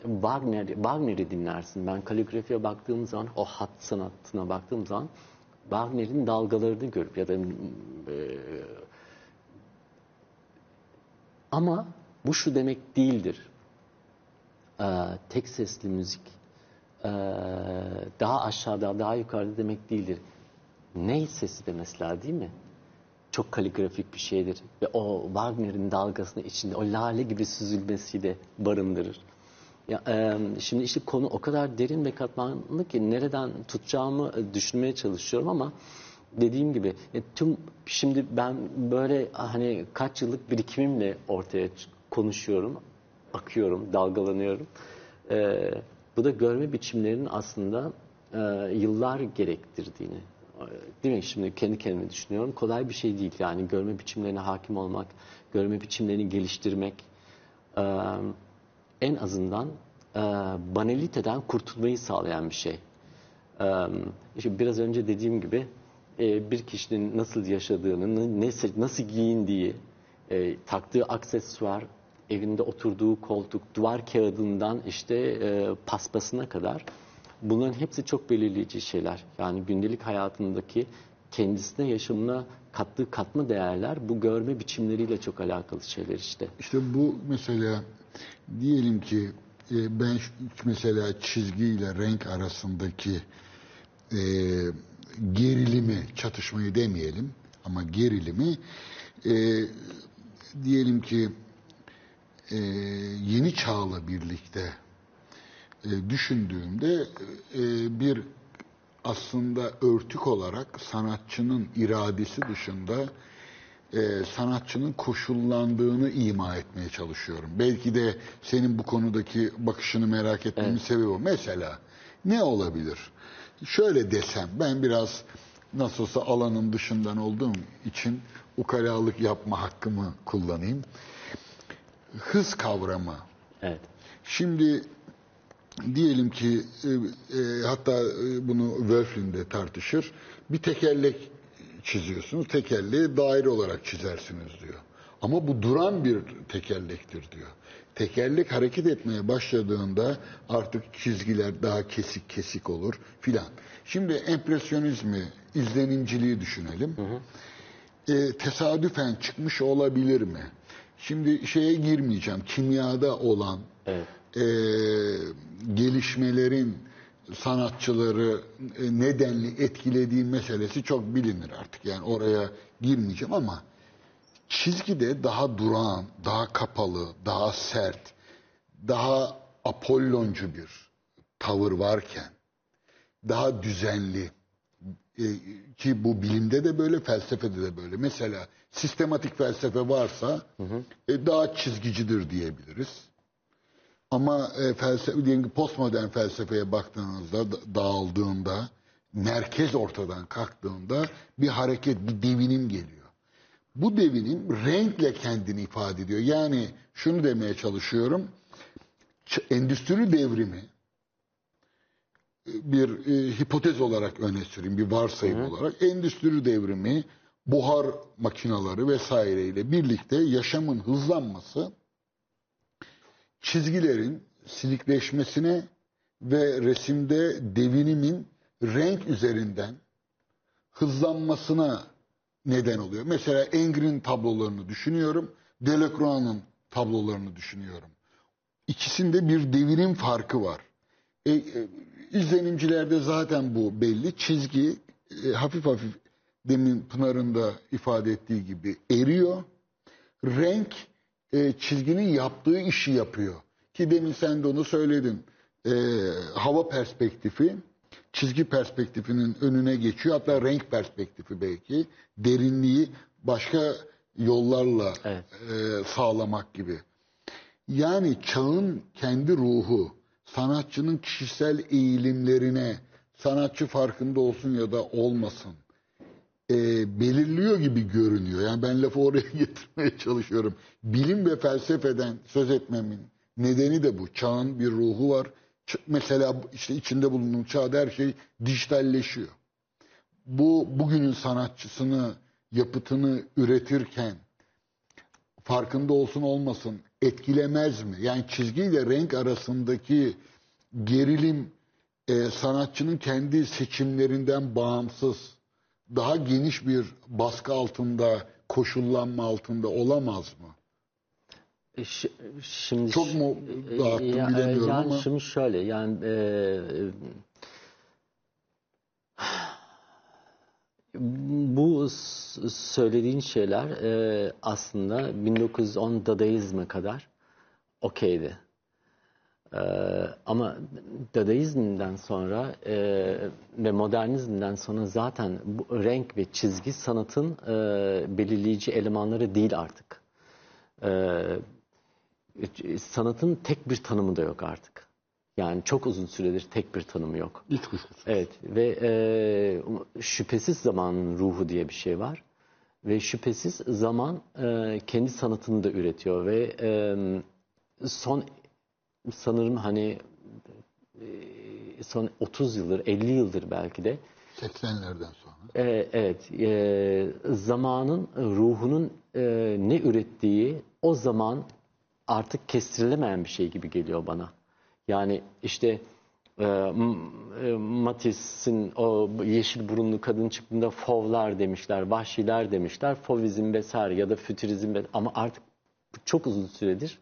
Wagner, Wagner'i dinlersin. Ben kaligrafiye baktığım zaman, o hat sanatına baktığım zaman Wagner'in dalgalarını görüp ya da e, ama bu şu demek değildir. Ee, tek sesli müzik ee, daha aşağıda, daha yukarıda demek değildir. Ney sesi de mesela değil mi? Çok kaligrafik bir şeydir. Ve o Wagner'in dalgasını içinde, o lale gibi süzülmesi de barındırır. Ya, e, şimdi işte konu o kadar derin ve katmanlı ki nereden tutacağımı e, düşünmeye çalışıyorum ama dediğim gibi e, tüm şimdi ben böyle hani kaç yıllık birikimimle ortaya konuşuyorum, akıyorum, dalgalanıyorum. E, bu da görme biçimlerinin aslında e, yıllar gerektirdiğini. Değil mi? Şimdi kendi kendime düşünüyorum. Kolay bir şey değil. Yani görme biçimlerine hakim olmak, görme biçimlerini geliştirmek, e, en azından e, banaliteden kurtulmayı sağlayan bir şey. E, işte biraz önce dediğim gibi e, bir kişinin nasıl yaşadığını, nasıl, nasıl giyindiği, e, taktığı aksesuar, evinde oturduğu koltuk, duvar kağıdından işte e, paspasına kadar bunların hepsi çok belirleyici şeyler. Yani gündelik hayatındaki kendisine, yaşamına kattığı katma değerler bu görme biçimleriyle çok alakalı şeyler işte. İşte bu mesela diyelim ki e, ben mesela çizgiyle renk arasındaki e, gerilimi, çatışmayı demeyelim ama gerilimi e, diyelim ki e, yeni çağla birlikte e, düşündüğümde e, bir aslında örtük olarak sanatçının iradesi dışında e, sanatçının koşullandığını ima etmeye çalışıyorum. Belki de senin bu konudaki bakışını merak etmemin sebebi o. Mesela ne olabilir? Şöyle desem ben biraz nasıl olsa alanın dışından olduğum için ukalalık yapma hakkımı kullanayım. Hız kavramı Evet. Şimdi diyelim ki e, e, hatta e, bunu Wölflin de tartışır. Bir tekerlek çiziyorsunuz. Tekerleği daire olarak çizersiniz diyor. Ama bu duran bir tekerlektir diyor. Tekerlek hareket etmeye başladığında artık çizgiler daha kesik kesik olur filan. Şimdi empresyonizmi, izlenimciliği düşünelim. E, tesadüfen çıkmış olabilir mi? Şimdi şeye girmeyeceğim. Kimyada olan Evet. e, gelişmelerin sanatçıları e, nedenli etkilediği meselesi çok bilinir artık. Yani oraya girmeyeceğim ama çizgide daha durağan, daha kapalı, daha sert, daha apolloncu bir tavır varken daha düzenli e, ki bu bilimde de böyle felsefede de böyle. Mesela sistematik felsefe varsa e, daha çizgicidir diyebiliriz. Ama e, felsefe diyelim ki postmodern felsefeye baktığınızda da- dağıldığında merkez ortadan kalktığında bir hareket, bir devinim geliyor. Bu devinim renkle kendini ifade ediyor. Yani şunu demeye çalışıyorum. Endüstri devrimi bir e, hipotez olarak öne süreyim, bir varsayım olarak. Endüstri devrimi, buhar makinaları vesaireyle birlikte yaşamın hızlanması çizgilerin silikleşmesine ve resimde devinimin renk üzerinden hızlanmasına neden oluyor. Mesela Ingres'in tablolarını düşünüyorum, Delacroix'ın tablolarını düşünüyorum. İkisinde bir devinim farkı var. E, e, izlenimcilerde zaten bu belli. Çizgi e, hafif hafif demin Pınar'ın da ifade ettiği gibi eriyor. Renk e, çizginin yaptığı işi yapıyor. Ki demin sen de onu söyledin. E, hava perspektifi çizgi perspektifinin önüne geçiyor. Hatta renk perspektifi belki. Derinliği başka yollarla Evet. e, sağlamak gibi. Yani çağın kendi ruhu, sanatçının kişisel eğilimlerine, sanatçı farkında olsun ya da olmasın, e, belirliyor gibi görünüyor. Yani ben lafı oraya getirmeye çalışıyorum. Bilim ve felsefeden söz etmemin nedeni de bu. Çağın bir ruhu var, Mesela işte içinde bulunduğum çağda her şey dijitalleşiyor. Bu bugünün sanatçısını, yapıtını üretirken farkında olsun olmasın etkilemez mi? Yani çizgiyle renk arasındaki gerilim e, sanatçının kendi seçimlerinden bağımsız daha geniş bir baskı altında, koşullanma altında olamaz mı? E, şi- Şimdi Çok mu E, dağıttım ya- bilemiyorum yani ama Şimdi şöyle yani e, bu söylediğin şeyler e, aslında 1910 Dadaizm'e kadar okeydi. E, ama Dadaizm'den sonra e, ve modernizmden sonra zaten bu renk ve çizgi sanatın e, belirleyici elemanları değil artık. E, sanatın tek bir tanımı da yok artık. Yani çok uzun süredir tek bir tanımı yok. hiç kuşkusuz. Evet ve e, şüphesiz zamanın ruhu diye bir şey var. Ve şüphesiz zaman e, kendi sanatını da üretiyor ve e, son sanırım hani e, son 30 yıldır 50 yıldır belki de 80'lerden sonra. e, evet, e, zamanın ruhunun e, ne ürettiği o zaman artık kestirilemeyen bir şey gibi geliyor bana. Yani işte e, e, Matisse'in o yeşil burunlu kadın çıktığında fovlar demişler, vahşiler demişler, fovizm vesaire ya da fütürizm ama artık çok uzun süredir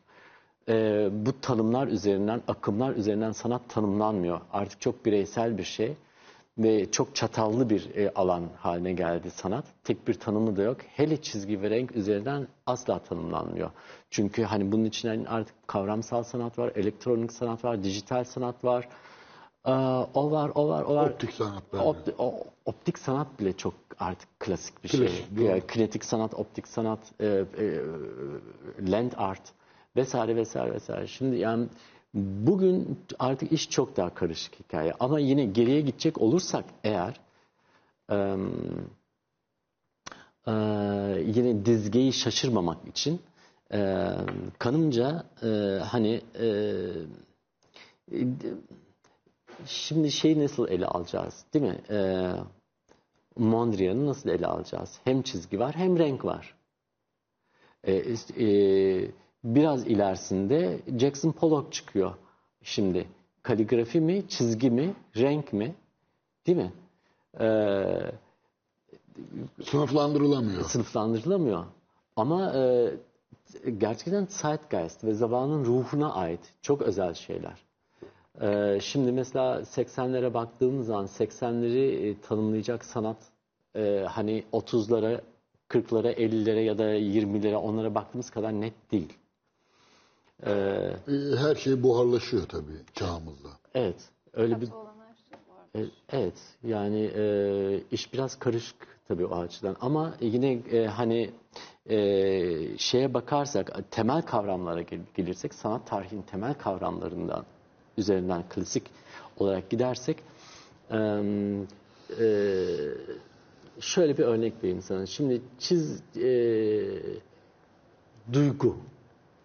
e, bu tanımlar üzerinden, akımlar üzerinden sanat tanımlanmıyor. Artık çok bireysel bir şey ve çok çatallı bir e, alan haline geldi sanat. Tek bir tanımı da yok. Hele çizgi ve renk üzerinden asla tanımlanmıyor. Çünkü hani bunun içinden artık kavramsal sanat var, elektronik sanat var, dijital sanat var. Ee, o var, o var, o var. Optik sanatlar. Opti- o- optik sanat bile çok artık klasik bir Klasik, şey. doğru. Yani kinetik sanat, optik sanat, e, e, land art vesaire vesaire vesaire. Şimdi yani bugün artık iş çok daha karışık hikaye. Ama yine geriye gidecek olursak eğer e, e, yine dizgeyi şaşırmamak için e, kanımca e, hani e, Şimdi şeyi nasıl ele alacağız değil mi? Ee, Mondrian'ı nasıl ele alacağız? Hem çizgi var hem renk var. İst- e, biraz ilerisinde Jackson Pollock çıkıyor. Şimdi kaligrafi mi, çizgi mi, renk mi? Değil mi? Ee, Sınıflandırılamıyor. sınıflandırılamıyor. Ama e, gerçekten zeitgeist ve zamanın ruhuna ait çok özel şeyler. E, şimdi mesela 80'lere baktığımız zaman 80'leri e, tanımlayacak sanat e, hani 30'lara, 40'lara, 50'lere ya da 20'lere onlara baktığımız kadar net değil. E, E, Her şey buharlaşıyor tabii çağımızda. evet, öyle bir E, Evet, yani e, iş biraz karışık tabii o açıdan. Ama yine e, hani e, şeye bakarsak, temel kavramlara gel- gelirsek, sanat tarihinin temel kavramlarından üzerinden klasik olarak gidersek, e, e, şöyle bir örnek vereyim sana. Şimdi çiz e, duygu.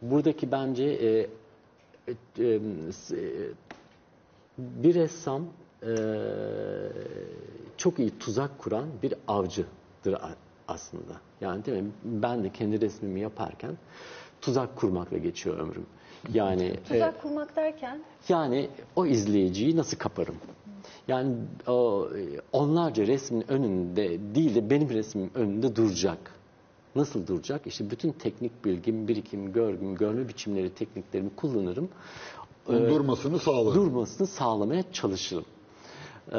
Buradaki bence e, e, e, bir ressam eee, çok iyi tuzak kuran bir avcıdır aslında. Yani değil mi? Ben de kendi resmimi yaparken tuzak kurmakla geçiyor ömrüm. Yani e, Tuzak kurmak derken yani o izleyiciyi nasıl kaparım? Yani o e, onlarca resmin önünde değil de benim resmim önünde duracak. Nasıl duracak? İşte bütün teknik bilgim, birikim, görgüm, görme biçimleri, tekniklerimi kullanırım. Onun durmasını sağlar. Durmasını sağlamaya çalışırım. Ee,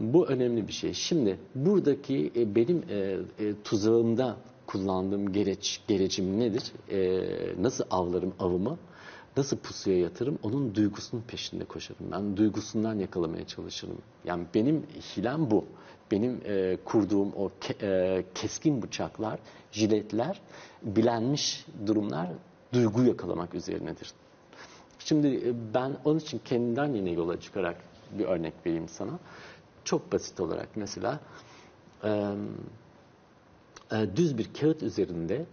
bu önemli bir şey. Şimdi buradaki e, benim e, e, tuzağımda kullandığım gereç, gerecim nedir? E, nasıl avlarım avımı? Nasıl pusuya yatırım? Onun duygusunun peşinde koşarım. Ben duygusundan yakalamaya çalışırım. Yani benim hilem bu. Benim e, kurduğum o ke- e, keskin bıçaklar, jiletler, bilenmiş durumlar duygu yakalamak üzerinedir. Şimdi e, ben onun için kendimden yine yola çıkarak bir örnek vereyim sana. Çok basit olarak mesela e, e, düz bir kağıt üzerinde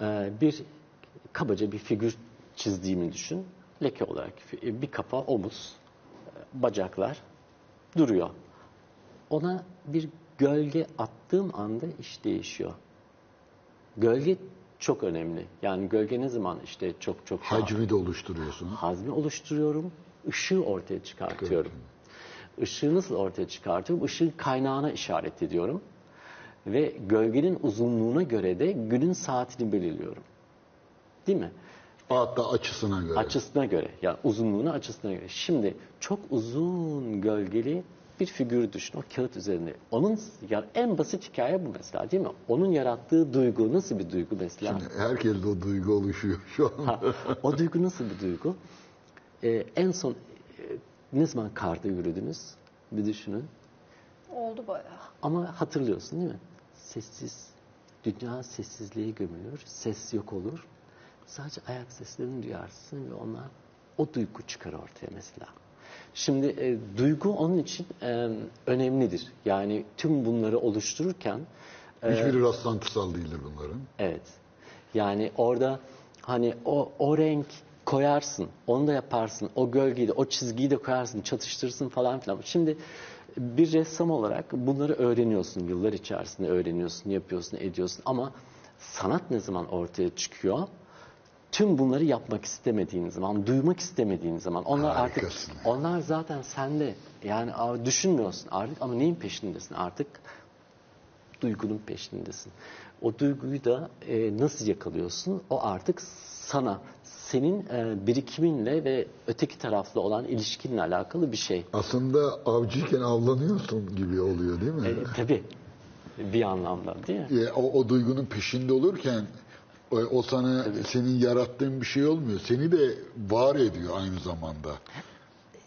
e, bir kabaca bir figür çizdiğimi düşün. leke olarak e, bir kafa, omuz, e, bacaklar duruyor. Ona bir gölge attığım anda iş değişiyor. Gölge çok önemli. Yani gölge ne zaman işte çok çok daha- Hacmi de oluşturuyorsun. hazmi oluşturuyorum, ışığı ortaya çıkartıyorum. Işığı nasıl ortaya çıkartıyorum? Işığın kaynağına işaret ediyorum. Ve gölgenin uzunluğuna göre de günün saatini belirliyorum. Değil mi? Hatta açısına göre. Açısına göre, yani uzunluğuna açısına göre. Şimdi çok uzun gölgeli bir figür düşün o kağıt üzerinde. Onun ya en basit hikaye bu mesela değil mi? Onun yarattığı duygu nasıl bir duygu mesela? Herkeste o duygu oluşuyor şu an. Ha, o duygu nasıl bir duygu? Ee, en son e, ne zaman karda yürüdünüz? Bir düşünün. Oldu bayağı. Ama hatırlıyorsun değil mi? Sessiz. Dünya sessizliğe gömülür. Ses yok olur. Sadece ayak seslerini duyarsın ve onlar o duygu çıkar ortaya mesela. Şimdi e, duygu onun için e, önemlidir. Yani tüm bunları oluştururken Hiçbiri rastlantısal değildir bunların. Evet. Yani orada hani o, o renk koyarsın, onu da yaparsın, o gölgeyi de, o çizgiyi de koyarsın, çatıştırırsın falan filan. Şimdi bir ressam olarak bunları öğreniyorsun, yıllar içerisinde öğreniyorsun, yapıyorsun, ediyorsun. Ama sanat ne zaman ortaya çıkıyor? Tüm bunları yapmak istemediğin zaman, duymak istemediğin zaman, onlar artık, Harikasın. onlar zaten sende. Yani düşünmüyorsun artık ama neyin peşindesin artık? duygunun peşindesin. O duyguyu da e, nasıl yakalıyorsun? O artık sana, senin e, birikiminle ve öteki tarafla olan ilişkinle alakalı bir şey. Aslında avcıyken avlanıyorsun gibi oluyor değil mi? E, tabii bir anlamda değil mi? E, o, o duygunun peşinde olurken o, o sana senin yarattığın bir şey olmuyor. Seni de var ediyor aynı zamanda.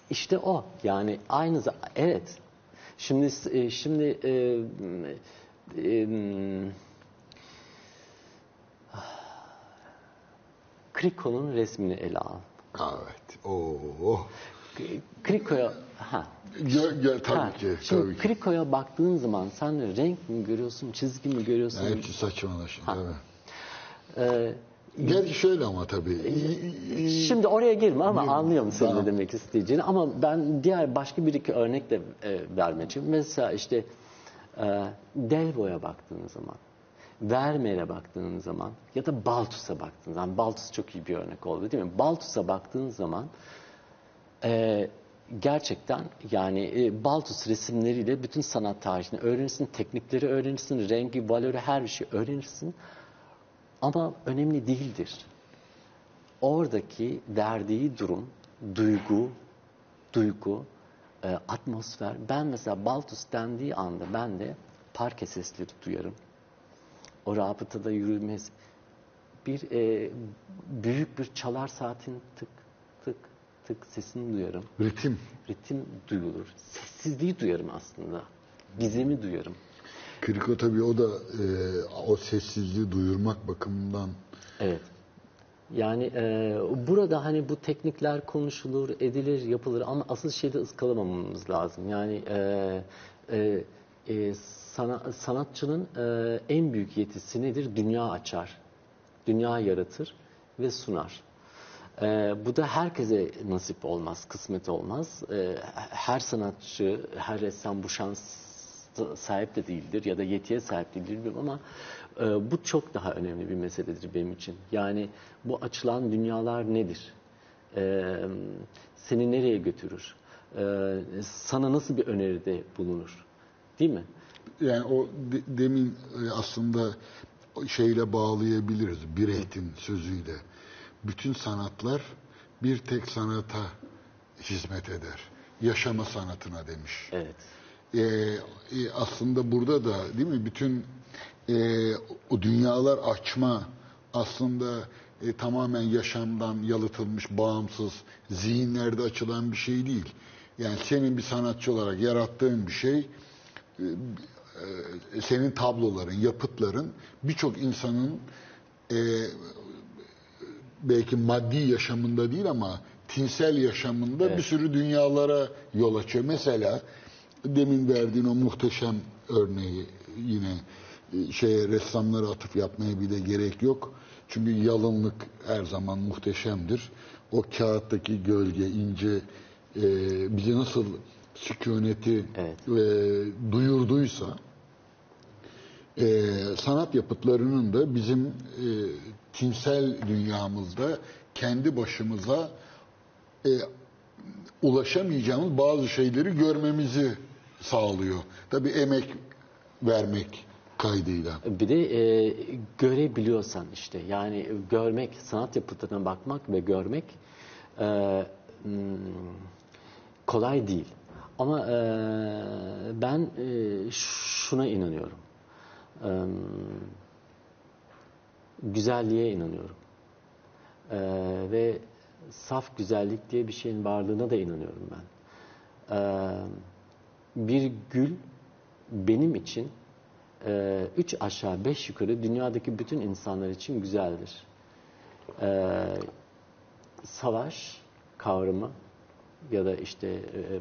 İşte o. Yani aynı evet. Şimdi e, şimdi e, e, Kriko'nun resmini ele al. Evet. Oo. Kriko'ya ha Gö, gö, tabii Ha, ki. Şimdi Tabii ki. krikoya baktığın zaman sen renk mi görüyorsun, çizgi mi görüyorsun? Ya hepsi saçmalaş. Evet. Ee, Gerçi şöyle ama tabii. şimdi oraya girme ama Girme. anlıyorum senin Tamam. ne demek isteyeceğini. Ama ben diğer başka bir iki örnek de e, vermek için. Mesela işte e, Delvo'ya baktığın zaman, Vermeer'e baktığın zaman ya da Baltus'a baktığın zaman. Baltus çok iyi bir örnek oldu değil mi? Baltus'a baktığın zaman Ee, gerçekten yani e, Baltus resimleriyle bütün sanat tarihini öğrenirsin, teknikleri öğrenirsin, rengi, valörü her bir şey öğrenirsin. Ama önemli değildir. Oradaki verdiği durum, duygu, duygu, e, atmosfer. Ben mesela Baltus dendiği anda ben de parke sesleri duyarım. O rabıtada yürümez. Bir e, büyük bir çalar saatin tık tık tık sesini duyarım. Ritim. Ritim duyulur. Sessizliği duyarım aslında. Gizemi duyarım. Kriko tabii o da e, o sessizliği duyurmak bakımından Evet. Yani e, burada hani bu teknikler konuşulur, edilir, yapılır ama asıl şeyde ıskalamamamız lazım. Yani e, e, e, sana, sanatçının e, en büyük yetisi nedir? Dünya açar, dünya yaratır ve sunar. E, bu da herkese nasip olmaz, kısmet olmaz. E, her sanatçı, her ressam bu şans sahip de değildir ya da yetiye sahip değildir bilmiyorum ama e, bu çok daha önemli bir meseledir benim için. Yani bu açılan dünyalar nedir? E, seni nereye götürür? E, sana nasıl bir öneride bulunur? Değil mi? yani o de- demin e, aslında şeyle bağlayabiliriz Brecht'in sözüyle. Bütün sanatlar bir tek sanata hizmet eder. Yaşama sanatına demiş. Evet. Ee, e, aslında burada da değil mi bütün e, o dünyalar açma aslında e, tamamen yaşamdan yalıtılmış bağımsız zihinlerde açılan bir şey değil. Yani senin bir sanatçı olarak yarattığın bir şey e, e, senin tabloların, yapıtların birçok insanın e, belki maddi yaşamında değil ama tinsel yaşamında bir sürü dünyalara yol açıyor. Mesela demin verdiğin o muhteşem örneği yine e, şeye ressamlara atıf yapmaya bile gerek yok. Çünkü yalınlık her zaman muhteşemdir. o kağıttaki gölge, ince e, bize nasıl sükuneti Evet. e, duyurduysa e, sanat yapıtlarının da bizim e, tinsel dünyamızda kendi başımıza e, ulaşamayacağımız bazı şeyleri görmemizi sağlıyor. Tabii emek vermek kaydıyla. Bir de e, görebiliyorsan işte yani görmek, sanat yapıtlarına bakmak ve görmek e, hmm, kolay değil. Ama e, ben e, şuna inanıyorum. E, güzelliğe inanıyorum. E, ve saf güzellik diye bir şeyin varlığına da inanıyorum ben. E, bir gül benim için e, üç aşağı beş yukarı dünyadaki bütün insanlar için güzeldir. E, savaş kavramı ya da işte e,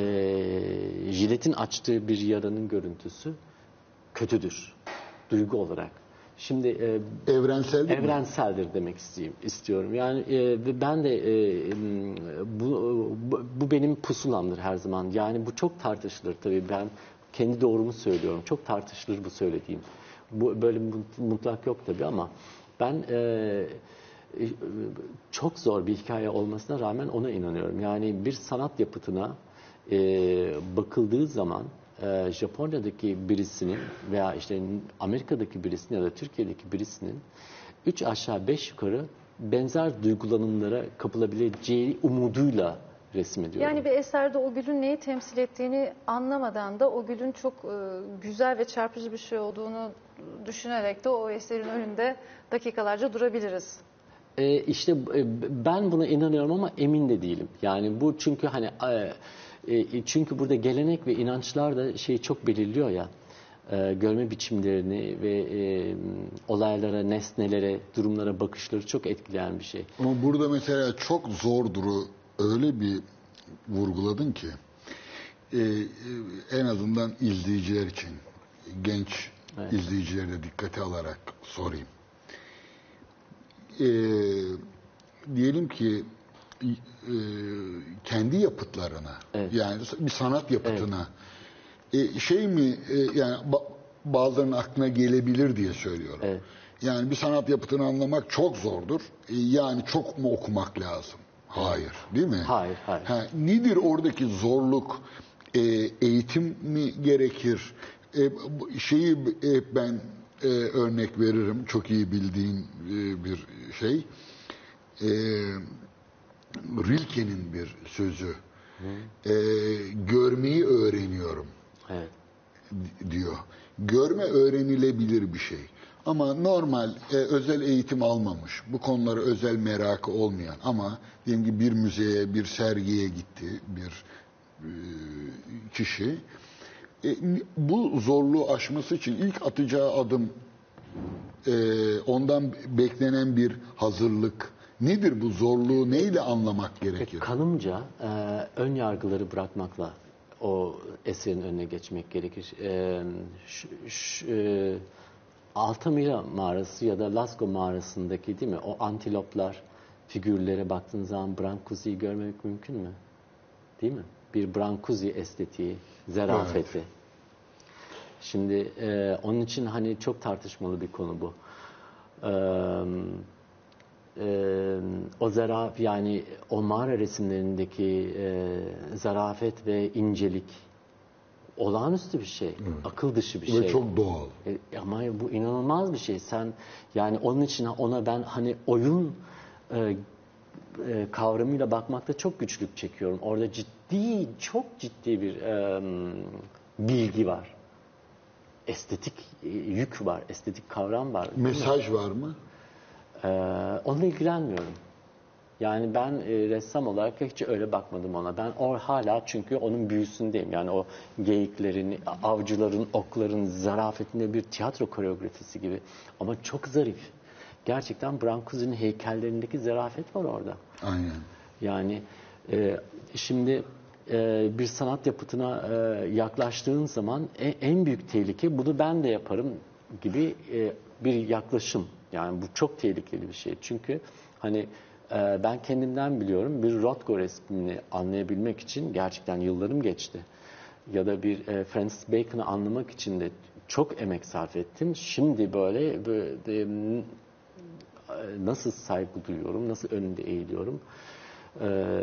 e, jiletin açtığı bir yaranın görüntüsü kötüdür duygu olarak. Şimdi e, Evrensel değil mi? evrenseldir demek isteyeyim, istiyorum. Yani e, ben de e, bu, bu benim pusulamdır her zaman. Yani bu çok tartışılır tabii. Ben kendi doğrumu söylüyorum. Çok tartışılır bu söylediğim. Bu böyle mutlak yok tabii ama ben e, e, çok zor bir hikaye olmasına rağmen ona inanıyorum. Yani bir sanat yapıtına e, bakıldığı zaman e, Japonya'daki birisinin veya işte Amerika'daki birisinin ya da Türkiye'deki birisinin üç aşağı beş yukarı benzer duygulanımlara kapılabileceği umuduyla resmediyorum. Yani bir eserde o gülün neyi temsil ettiğini anlamadan da o gülün çok e, güzel ve çarpıcı bir şey olduğunu düşünerek de o eserin önünde dakikalarca durabiliriz. E, işte e, ben buna inanıyorum ama emin de değilim. Yani bu çünkü hani e, e, çünkü burada gelenek ve inançlar da şeyi çok belirliyor ya. E, görme biçimlerini ve e, olaylara, nesnelere, durumlara bakışları çok etkileyen bir şey. Ama burada mesela çok zor duru öyle bir vurguladın ki e, e, en azından izleyiciler için genç izleyicileri de dikkate alarak sorayım. E, diyelim ki e, kendi yapıtlarına yani bir sanat yapıtına e, şey mi e, yani ba- bazılarının aklına gelebilir diye söylüyorum. Evet. Yani bir sanat yapıtını anlamak çok zordur. E, yani çok mu okumak lazım? Hayır, değil mi? Hayır, hayır. Ha, nedir oradaki zorluk? E, eğitim mi gerekir? E, şeyi e, ben e, örnek veririm. Çok iyi bildiğim e, bir şey. E, Rilke'nin bir sözü. E, görmeyi öğreniyorum Evet. diyor. Görme öğrenilebilir bir şey. Ama normal e, özel eğitim almamış, bu konulara özel merakı olmayan ama diyelim ki bir müzeye, bir sergiye gitti bir e, kişi e, bu zorluğu aşması için ilk atacağı adım e, ondan beklenen bir hazırlık nedir bu zorluğu neyle anlamak gerekir? Kanımca e, ön yargıları bırakmakla o eserin önüne geçmek gerekir. E, şu, şu, e, Altamira mağarası ya da Lascaux mağarasındaki değil mi? O antiloplar figürlere baktığın zaman Brancusi'yi görmemek mümkün mü? Değil mi? Bir Brancusi estetiği, zerafeti. Şimdi e, onun için hani çok tartışmalı bir konu bu. Eee e, o zaraf yani o mağara resimlerindeki e, zarafet ve incelik olağanüstü bir şey. Akıl dışı bir Ve şey. çok doğal. E, ama bu inanılmaz bir şey. Sen yani onun için ona ben hani oyun e, e, kavramıyla bakmakta çok güçlük çekiyorum. Orada ciddi, çok ciddi bir e, bilgi var. Estetik e, yük var, estetik kavram var. Mesaj var mı? Ee, onunla ilgilenmiyorum. Yani ben e, ressam olarak hiç öyle bakmadım ona. Ben or hala çünkü onun büyüsündeyim. Yani o geyiklerin, avcıların, okların zarafetinde bir tiyatro koreografisi gibi. Ama çok zarif. Gerçekten Brancusi'nin heykellerindeki zarafet var orada. Aynen. Yani e, şimdi e, bir sanat yapıtına e, yaklaştığın zaman e- en büyük tehlike bunu ben de yaparım gibi e, bir yaklaşım. Yani bu çok tehlikeli bir şey. Çünkü hani Ee, ben kendimden biliyorum bir Rothko resmini anlayabilmek için gerçekten yıllarım geçti. Ya da bir e, Francis Bacon'ı anlamak için de çok emek sarf ettim. Şimdi böyle, böyle m, nasıl saygı duyuyorum, nasıl önünde eğiliyorum. Ee,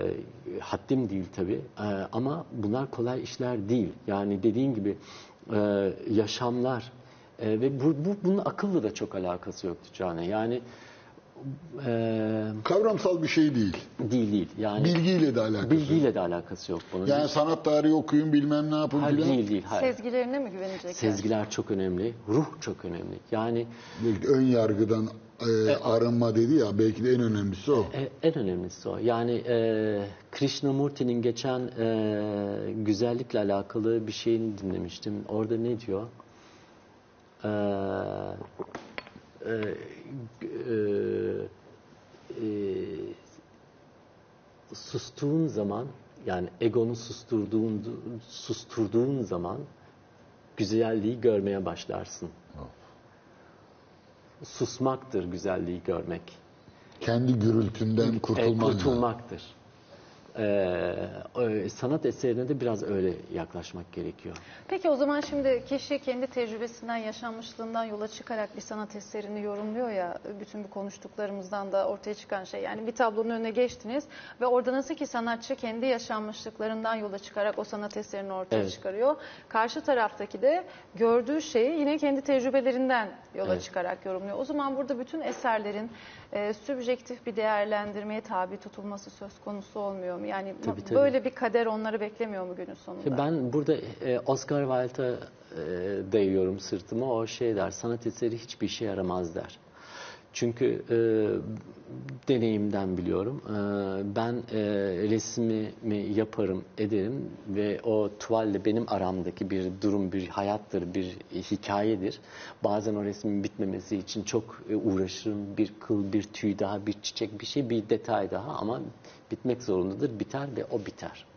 haddim değil tabii Ee, ama bunlar kolay işler değil. Yani dediğin gibi e, yaşamlar e, ve bu, bu bunun akıllı da çok alakası yoktu Cane. Yani e, Kavramsal bir şey değil. değil değil. Yani Bilgiyle de alakası. bilgiyle de alakası yok bunun. Yani sanat tarihi okuyun bilmem ne yapın hayır, filan. değil değil. Hayır. Sezgilerine mi güvenecekler? Sezgiler çok önemli, ruh çok önemli. Yani Belki Ön yargıdan e, arınma dedi ya belki de en önemlisi o. E, En önemlisi o. Yani e, Krishnamurti'nin geçen e, güzellikle alakalı bir şeyini dinlemiştim. Orada ne diyor? E, e, e, e, sustuğun zaman yani egonu susturduğun susturduğun zaman güzelliği görmeye başlarsın. Susmaktır güzelliği görmek. Kendi gürültünden E, kurtulman. lazım. kurtulmaktır. Ee, e, sanat eserine de biraz öyle yaklaşmak gerekiyor. Peki o zaman şimdi kişi kendi tecrübesinden, yaşanmışlığından yola çıkarak bir sanat eserini yorumluyor ya, bütün bu konuştuklarımızdan da ortaya çıkan şey. Yani bir tablonun önüne geçtiniz ve orada nasıl ki sanatçı kendi yaşanmışlıklarından yola çıkarak o sanat eserini ortaya Evet. çıkarıyor. Karşı taraftaki de gördüğü şeyi yine kendi tecrübelerinden yola Evet. çıkarak yorumluyor. O zaman burada bütün eserlerin e, sübjektif bir değerlendirmeye tabi tutulması söz konusu olmuyor mu? Yani Tabii, tabii. böyle bir kader onları beklemiyor mu günün sonunda? Ben burada e, Oscar Wilde'a e, dayıyorum sırtıma. O şey der, sanat eseri hiçbir işe yaramaz der. Çünkü e, deneyimden biliyorum. E, ben e, resmimi yaparım, ederim ve o tuvalle benim aramdaki bir durum, bir hayattır, bir hikayedir. Bazen o resmin bitmemesi için çok e, uğraşırım. Bir kıl, bir tüy daha, bir çiçek, bir şey, bir detay daha ama bitmek zorundadır. Biter ve o biter.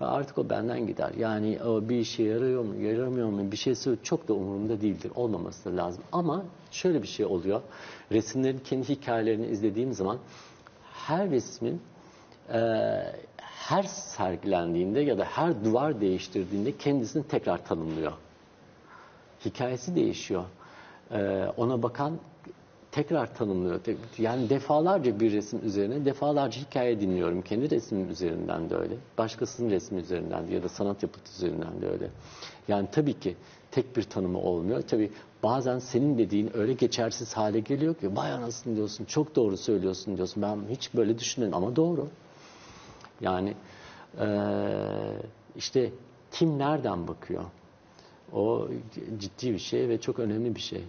Artık o benden gider. Yani o bir işe yarıyor mu, yaramıyor mu bir şey söylüyor. Çok da umurumda değildir. Olmaması da lazım. Ama şöyle bir şey oluyor. Resimlerin kendi hikayelerini izlediğim zaman her resmin e, her sergilendiğinde ya da her duvar değiştirdiğinde kendisini tekrar tanımlıyor. Hikayesi değişiyor. E, ona bakan tekrar tanımlıyor. Yani defalarca bir resim üzerine defalarca hikaye dinliyorum. Kendi resmim üzerinden de öyle. Başkasının resmi üzerinden de ya da sanat yapıtı üzerinden de öyle. Yani tabii ki tek bir tanımı olmuyor. Tabii bazen senin dediğin öyle geçersiz hale geliyor ki vay anasını diyorsun çok doğru söylüyorsun diyorsun. Ben hiç böyle düşünmedim ama doğru. Yani eee, işte kim nereden bakıyor? O ciddi bir şey ve çok önemli bir şey.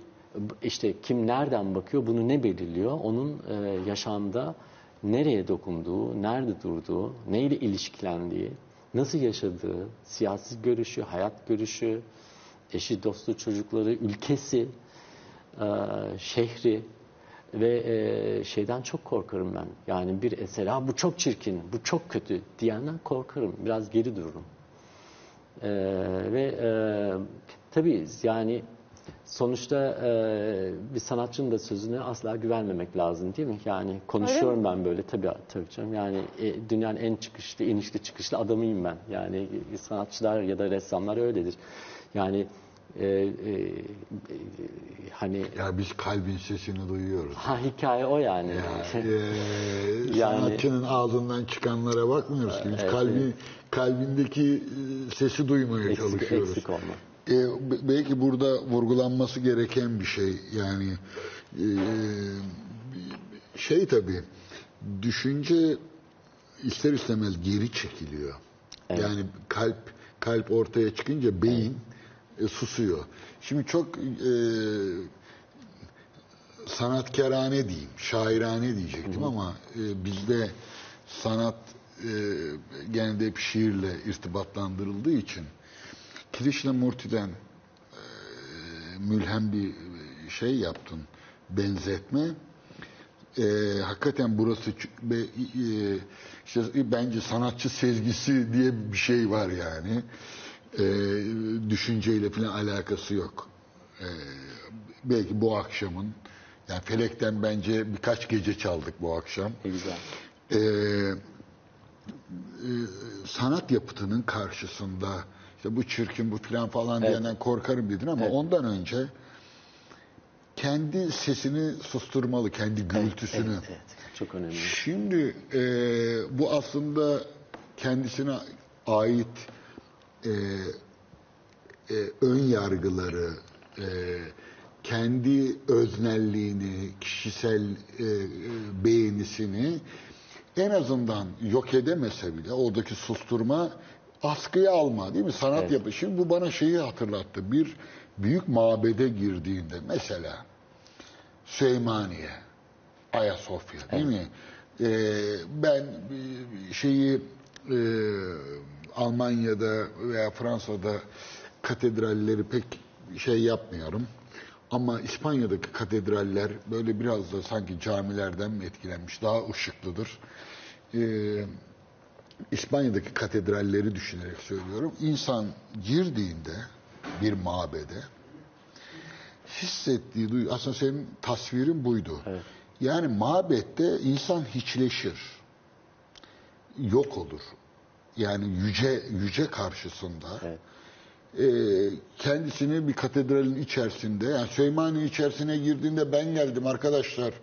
İşte kim nereden bakıyor, bunu ne belirliyor? Onun e, yaşamda nereye dokunduğu, nerede durduğu, neyle ilişkilendiği, nasıl yaşadığı, siyasi görüşü, hayat görüşü, eşi, dostu, çocukları, ülkesi, e, şehri ve e, şeyden çok korkarım ben. Yani bir eser, "Ha, bu çok çirkin, bu çok kötü diyenden korkarım. Biraz geri dururum. Ee, ve e, tabii yani sonuçta e, bir sanatçının da sözüne asla güvenmemek lazım değil mi? Yani konuşuyorum ben böyle tabii tabii canım. Yani e, dünyanın en çıkışlı, inişli çıkışlı adamıyım ben. Yani e, sanatçılar ya da ressamlar öyledir. Yani e, e, e, hani Ya biz kalbin sesini duyuyoruz. ha hikaye o yani. Ee, Yani- sanatçının ağzından çıkanlara bakmıyoruz ki. Biz Evet, kalbi, kalbindeki e, sesi duymaya eksik, çalışıyoruz. eksik olma. E, be- belki burada vurgulanması gereken bir şey yani e, şey tabii düşünce ister istemez geri çekiliyor. Yani kalp kalp ortaya çıkınca beyin e, susuyor. Şimdi çok e, sanatkarane diyeyim, şairane diyecektim ama e, bizde sanat e, genelde hep şiirle irtibatlandırıldığı için Krishnamurti'den e, mülhem bir şey yaptın, benzetme. E, hakikaten burası e, işte bence sanatçı sezgisi diye bir şey var yani. E, düşünceyle falan alakası yok. E, belki bu akşamın Yani Felek'ten bence birkaç gece çaldık bu akşam. Ne güzel. Ee, e, sanat yapıtının karşısında işte bu çirkin bu filan falan diyenden korkarım dedin ama ondan önce kendi sesini susturmalı, kendi gürültüsünü. Evet, evet. Çok önemli. Şimdi e, bu aslında kendisine ait e, e, ön yargıları, e, kendi öznelliğini, kişisel e, beğenisini en azından yok edemese bile oradaki susturma askıya alma değil mi? Sanat Evet. yapı. Şimdi bu bana şeyi hatırlattı. Bir büyük mabede girdiğinde mesela Süleymaniye, Ayasofya değil mi? Ee, ben şeyi e, Almanya'da veya Fransa'da katedralleri pek şey yapmıyorum. Ama İspanya'daki katedraller böyle biraz da sanki camilerden mi etkilenmiş, daha ışıklıdır. Ee, İspanya'daki katedralleri düşünerek söylüyorum. İnsan girdiğinde bir mabede hissettiği aslında senin tasvirin buydu. Yani mabette insan hiçleşir. Yok olur. Yani yüce yüce karşısında Evet. e, kendisini bir katedralin içerisinde yani Süleymaniye içerisine girdiğinde ben geldim arkadaşlar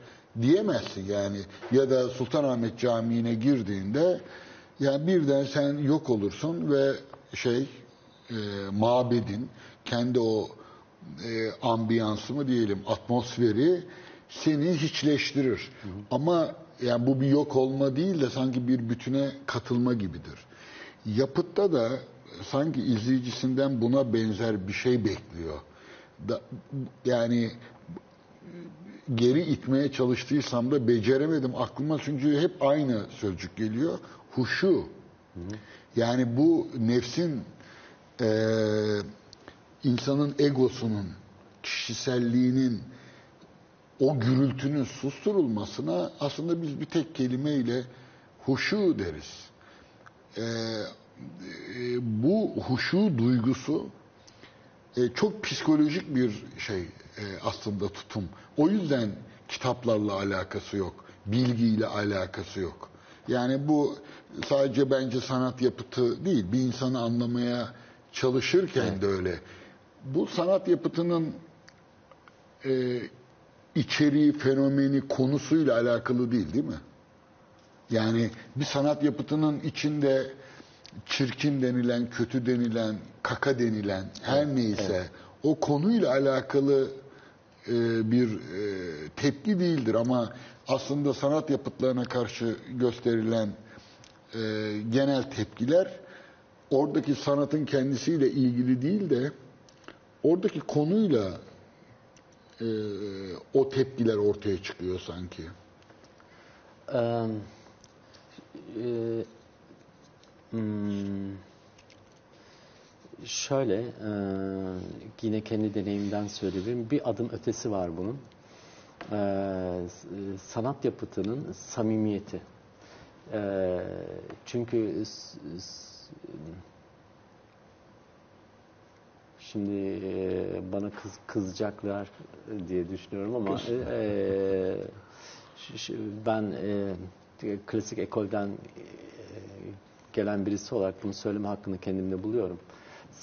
diyemezsin yani ya da Sultanahmet Camii'ne girdiğinde yani birden sen yok olursun ve şey e, mabedin kendi o e, ambiyansı mı diyelim atmosferi seni hiçleştirir. Ama yani bu bir yok olma değil de sanki bir bütüne katılma gibidir. Yapıtta da sanki izleyicisinden buna benzer bir şey bekliyor. Da, yani geri itmeye çalıştıysam da beceremedim. Aklıma çünkü hep aynı sözcük geliyor. Huşu. Yani bu nefsin eee insanın egosunun, kişiselliğinin o gürültünün susturulmasına aslında biz bir tek kelimeyle huşu deriz. Ee, e, bu huşu duygusu e, çok psikolojik bir şey e, aslında tutum. O yüzden kitaplarla alakası yok, bilgiyle alakası yok. Yani bu sadece bence sanat yapıtı değil, bir insanı anlamaya çalışırken de öyle. Bu sanat yapıtının e, içeriği, fenomeni, konusuyla alakalı değil değil mi? Yani bir sanat yapıtının içinde çirkin denilen, kötü denilen, kaka denilen her neyse o konuyla alakalı e, bir e, tepki değildir ama aslında sanat yapıtlarına karşı gösterilen e, genel tepkiler oradaki sanatın kendisiyle ilgili değil de oradaki konuyla o tepkiler ortaya çıkıyor sanki. Ee, e, hmm, şöyle, e, yine kendi deneyimden söyleyebilirim. Bir adım ötesi var bunun. S- sanat yapıtının samimiyeti. Ee, çünkü Şimdi e, bana kız kızacaklar diye düşünüyorum ama e, ben e, klasik ekolden e, gelen birisi olarak bunu söyleme hakkını kendimde buluyorum.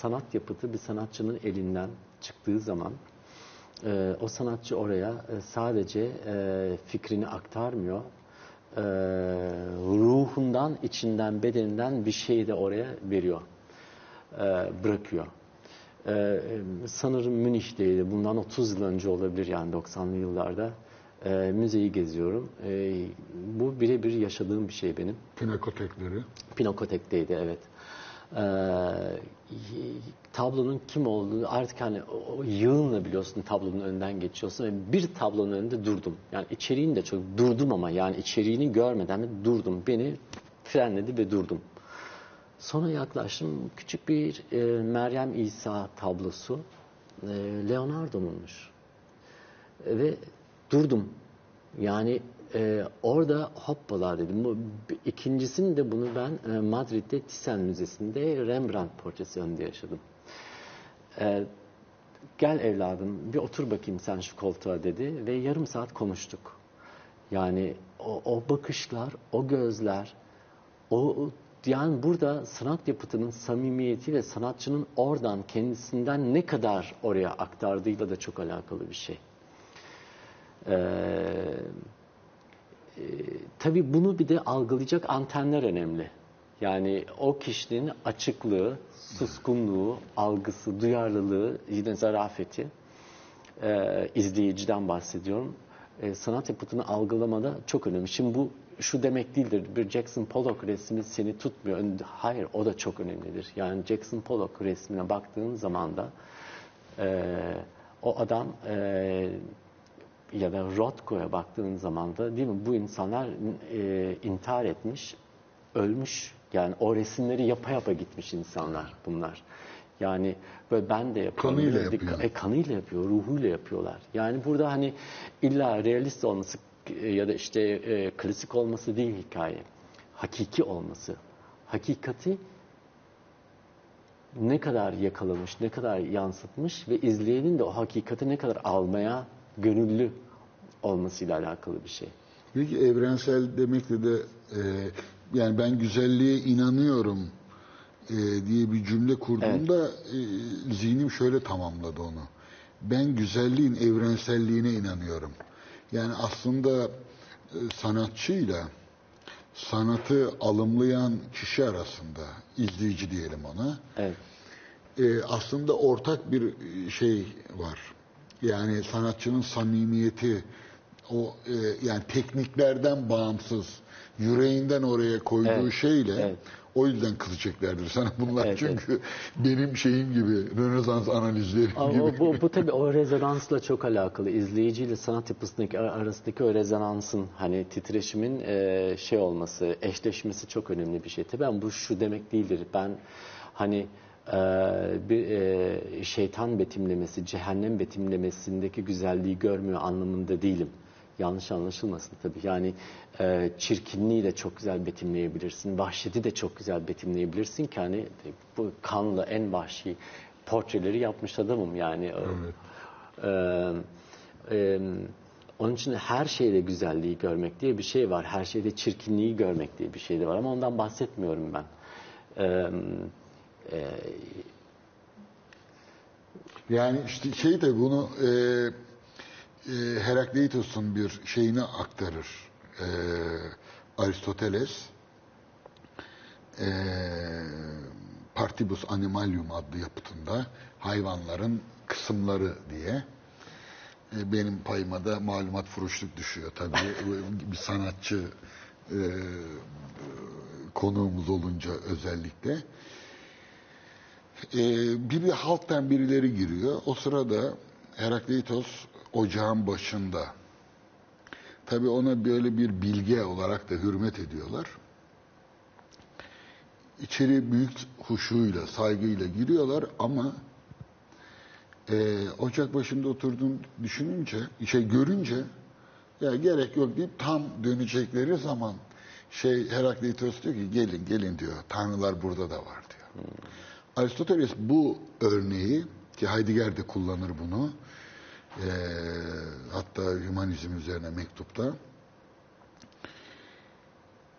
Sanat yapıtı bir sanatçının elinden çıktığı zaman e, o sanatçı oraya e, sadece e, fikrini aktarmıyor, e, ruhundan, içinden, bedeninden bir şey de oraya veriyor, e, bırakıyor. Ee, sanırım Münih'teydi. Bundan 30 yıl önce olabilir yani 90'lı yıllarda. Ee, müzeyi geziyorum. Ee, bu birebir yaşadığım bir şey benim. Pinakotekleri. Pinakotek'teydi evet. Y- tablonun kim olduğunu artık hani o, yığınla biliyorsun tablonun önünden geçiyorsun ve bir tablonun önünde durdum. Yani içeriğini de çok durdum ama yani içeriğini görmeden de durdum. Beni frenledi ve durdum. Sonra yaklaştım. Küçük bir e, Meryem İsa tablosu. E, Leonardo'nunmuş. E, ve durdum. Yani e, orada hoppala dedim. Bu, ikincisini de bunu ben e, Madrid'de Thyssen Müzesi'nde Rembrandt portresi önünde yaşadım. E, gel evladım bir otur bakayım sen şu koltuğa dedi ve yarım saat konuştuk. Yani o, o bakışlar, o gözler, o yani burada sanat yapıtının samimiyeti ve sanatçının oradan kendisinden ne kadar oraya aktardığıyla da çok alakalı bir şey. Ee, e, tabii bunu bir de algılayacak antenler önemli. Yani o kişinin açıklığı, suskunluğu, algısı, duyarlılığı, yine zarafeti, e, izleyiciden bahsediyorum. E, sanat yapıtını algılamada çok önemli. Şimdi bu şu demek değildir. Bir Jackson Pollock resmi seni tutmuyor. Hayır, o da çok önemlidir. Yani Jackson Pollock resmine baktığın zaman da e, o adam e, ya da Rothko'ya baktığın zaman da değil mi bu insanlar e, intihar etmiş, ölmüş. Yani o resimleri yapa yapa gitmiş insanlar bunlar. Yani böyle ben de yapıyorum. Kanıyla yapıyor. E, kanıyla yapıyor, ruhuyla yapıyorlar. Yani burada hani illa realist olması e, ya da işte e, klasik olması değil hikaye. Hakiki olması. Hakikati ne kadar yakalamış, ne kadar yansıtmış ve izleyenin de o hakikati ne kadar almaya gönüllü olmasıyla alakalı bir şey. Peki evrensel demekle de e, yani ben güzelliğe inanıyorum e, diye bir cümle kurduğumda e, zihnim şöyle tamamladı onu. Ben güzelliğin evrenselliğine inanıyorum. Yani aslında e, sanatçıyla sanatı alımlayan kişi arasında izleyici diyelim ona. Evet. e, aslında ortak bir e, şey var. Yani sanatçının samimiyeti, o e, yani tekniklerden bağımsız, yüreğinden oraya koyduğu Evet, şeyle evet. o yüzden kızacaklardır sana bunlar Evet, çünkü benim şeyim gibi Rönesans analizleri Ama gibi. bu, bu tabii o rezonansla çok alakalı. İzleyiciyle sanat yapısındaki ar- arasındaki o rezonansın hani titreşimin e, şey olması, eşleşmesi çok önemli bir şey. Tabii ama bu şu demek değildir. Ben hani bir e, şeytan betimlemesi, cehennem betimlemesindeki güzelliği görmüyor anlamında değilim. Yanlış anlaşılmasın tabii. Yani e, çirkinliği de çok güzel betimleyebilirsin. Vahşeti de çok güzel betimleyebilirsin ki hani bu kanlı en vahşi portreleri yapmış adamım yani. Ee, e, onun için her şeyde güzelliği görmek diye bir şey var. Her şeyde çirkinliği görmek diye bir şey de var ama ondan bahsetmiyorum ben. Ee, Yani işte şey de bunu e, e, Herakleitos'un bir şeyini aktarır. E, Aristoteles e, Partibus Animalium adlı yapıtında hayvanların kısımları diye e, benim payıma da malumat furuşluk düşüyor tabii. bir sanatçı e, konuğumuz olunca özellikle. Ee, biri halktan birileri giriyor. O sırada Herakleitos ocağın başında. Tabii ona böyle bir bilge olarak da hürmet ediyorlar. İçeri büyük huşuyla, saygıyla giriyorlar ama e, ocak başında oturduğunu düşününce, şey görünce ya gerek yok deyip tam dönecekleri zaman şey Herakleitos diyor ki gelin gelin diyor. Tanrılar burada da var diyor. Aristoteles bu örneği ki Heidegger de kullanır bunu. eee, hatta hümanizm üzerine mektupta.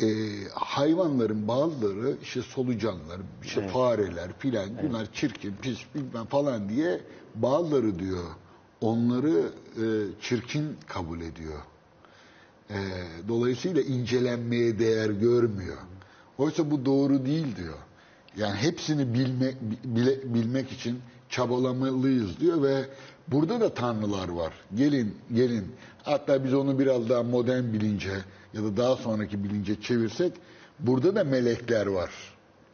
Eee, hayvanların bazıları işte solucanlar, işte fareler filan bunlar çirkin, pis bilmem falan diye bazıları diyor onları eee, çirkin kabul ediyor. Eee, dolayısıyla incelenmeye değer görmüyor. Oysa bu doğru değil diyor. Yani hepsini bilme, bile- bilmek için çabalamalıyız diyor ve burada da tanrılar var. Gelin, gelin. Hatta biz onu biraz daha modern bilince ya da daha sonraki bilince çevirsek burada da melekler var.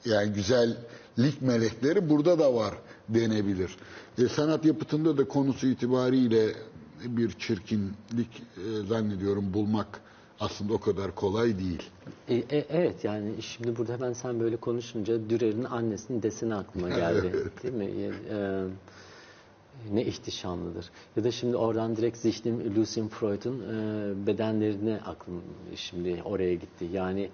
Yani güzellik melekleri burada da var denebilir. E, sanat yapıtında da konusu itibariyle bir çirkinlik e, zannediyorum bulmak aslında o kadar kolay değil. E, e, evet yani şimdi burada hemen sen böyle konuşunca Dürer'in annesinin deseni aklıma geldi. Değil mi? E, e, ne ihtişamlıdır. Ya da şimdi oradan direkt zihnim Lucian Freud'un e, bedenlerine aklım şimdi oraya gitti. Yani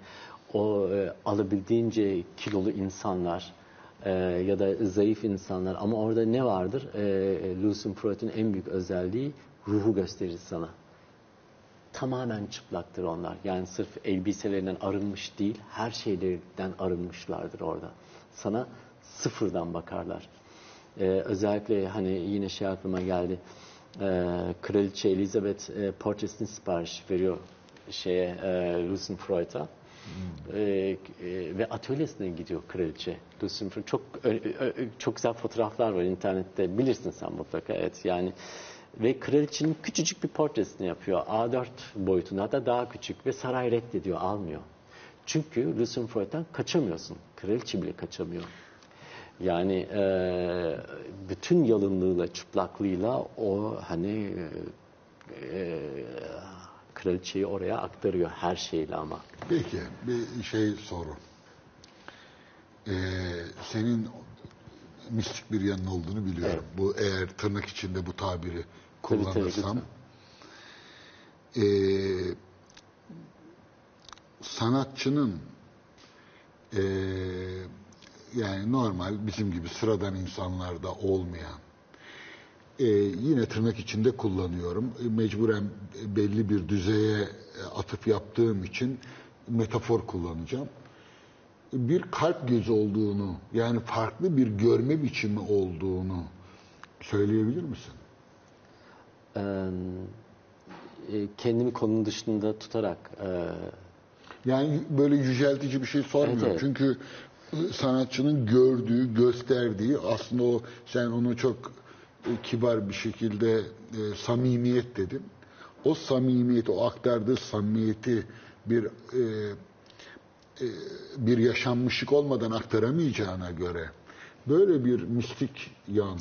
o e, alabildiğince kilolu insanlar e, ya da zayıf insanlar ama orada ne vardır? E, Lucian Freud'un en büyük özelliği ruhu gösterir sana. Tamamen çıplaktır onlar. Yani sırf elbiselerinden arınmış değil, her şeylerinden arınmışlardır orada. Sana sıfırdan bakarlar. Ee, özellikle hani yine şey aklıma geldi. Ee, Kraliçe Elizabeth e, portresini sipariş veriyor şeye e, Lucian Freud'a. Ee, e, ve atölyesine gidiyor kraliçe. Lucian Freud. Çok ö- ö- çok güzel fotoğraflar var internette. Bilirsin sen mutlaka. Evet yani ve kraliçenin küçücük bir portresini yapıyor. A4 boyutunda hatta daha küçük ve saray reddediyor, almıyor. Çünkü Lucian Freud'dan kaçamıyorsun. Kraliçe bile kaçamıyor. Yani e, bütün yalınlığıyla, çıplaklığıyla o hani e, e, kraliçeyi oraya aktarıyor her şeyle ama. Peki bir şey soru. Ee, senin mistik bir yanın olduğunu biliyorum. Bu eğer tırnak içinde bu tabiri Tabii, tabii, kullanırsam. ee, sanatçının ee, yani normal bizim gibi sıradan insanlarda olmayan ee, yine tırnak içinde kullanıyorum. E, Mecburen belli bir düzeye e, atıf yaptığım için metafor kullanacağım. Bir kalp gözü olduğunu, yani farklı bir görme biçimi olduğunu söyleyebilir misin? Ee, e, kendimi konunun dışında tutarak e, Yani böyle yüceltici bir şey sormuyorum. Evet, evet. Çünkü sanatçının gördüğü, gösterdiği aslında o sen onu çok e, kibar bir şekilde e, samimiyet dedin. O samimiyeti, o aktardığı samimiyeti bir e, bir yaşanmışlık olmadan aktaramayacağına göre böyle bir mistik yan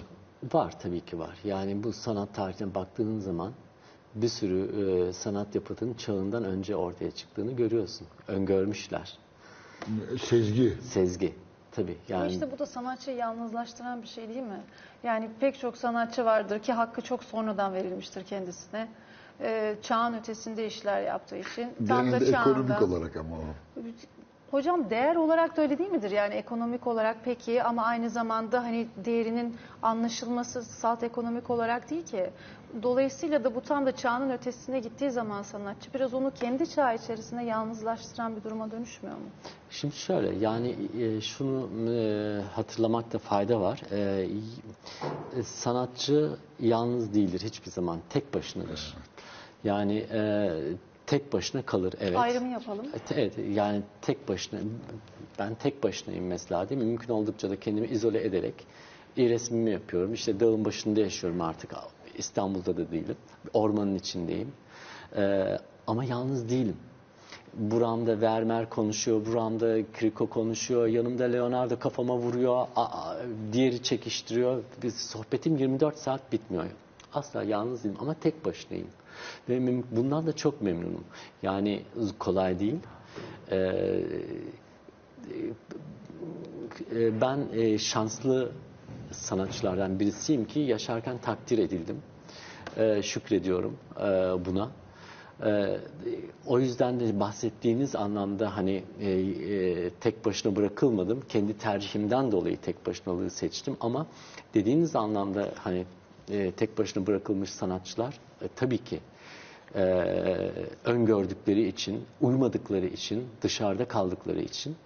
Var tabii ki var. Yani bu sanat tarihine baktığın zaman bir sürü e, sanat yapıtının çağından önce ortaya çıktığını görüyorsun. Öngörmüşler. e, sezgi Sezgi. Tabii Ama yani işte bu da sanatçıyı yalnızlaştıran bir şey değil mi? Yani pek çok sanatçı vardır ki hakkı çok sonradan verilmiştir kendisine. Ee, çağın ötesinde işler yaptığı için. Tam da genelde çağında. ekonomik olarak ama o. Hocam değer olarak da öyle değil midir? Yani ekonomik olarak peki ama aynı zamanda hani değerinin anlaşılması salt ekonomik olarak değil ki. Dolayısıyla da bu tam da çağının ötesine gittiği zaman sanatçı biraz onu kendi çağı içerisinde yalnızlaştıran bir duruma dönüşmüyor mu? Şimdi şöyle yani e, şunu e, hatırlamakta fayda var. E, sanatçı yalnız değildir hiçbir zaman. Tek başınadır. Yani e, tek başına kalır evet. Ayrımı yapalım. Evet yani tek başına ben tek başınayım mesela değil mi? Mümkün oldukça da kendimi izole ederek iyi resmimi yapıyorum. İşte dağın başında yaşıyorum artık. İstanbul'da da değilim. Ormanın içindeyim. Ee, ama yalnız değilim. Buramda Vermeer konuşuyor, buramda Kriko konuşuyor, yanımda Leonardo kafama vuruyor, a- a- diğeri çekiştiriyor. Biz, sohbetim 24 saat bitmiyor. Asla yalnız değilim ama tek başınayım. Ve bundan da çok memnunum. Yani kolay değil. Ee, e, ben e, şanslı sanatçılardan birisiyim ki yaşarken takdir edildim. E, şükrediyorum e, buna. E, o yüzden de bahsettiğiniz anlamda hani tek başına bırakılmadım. Kendi tercihimden dolayı tek başınalığı seçtim ama dediğiniz anlamda hani tek başına bırakılmış sanatçılar e, tabii ki e, öngördükleri için, uymadıkları için, dışarıda kaldıkları için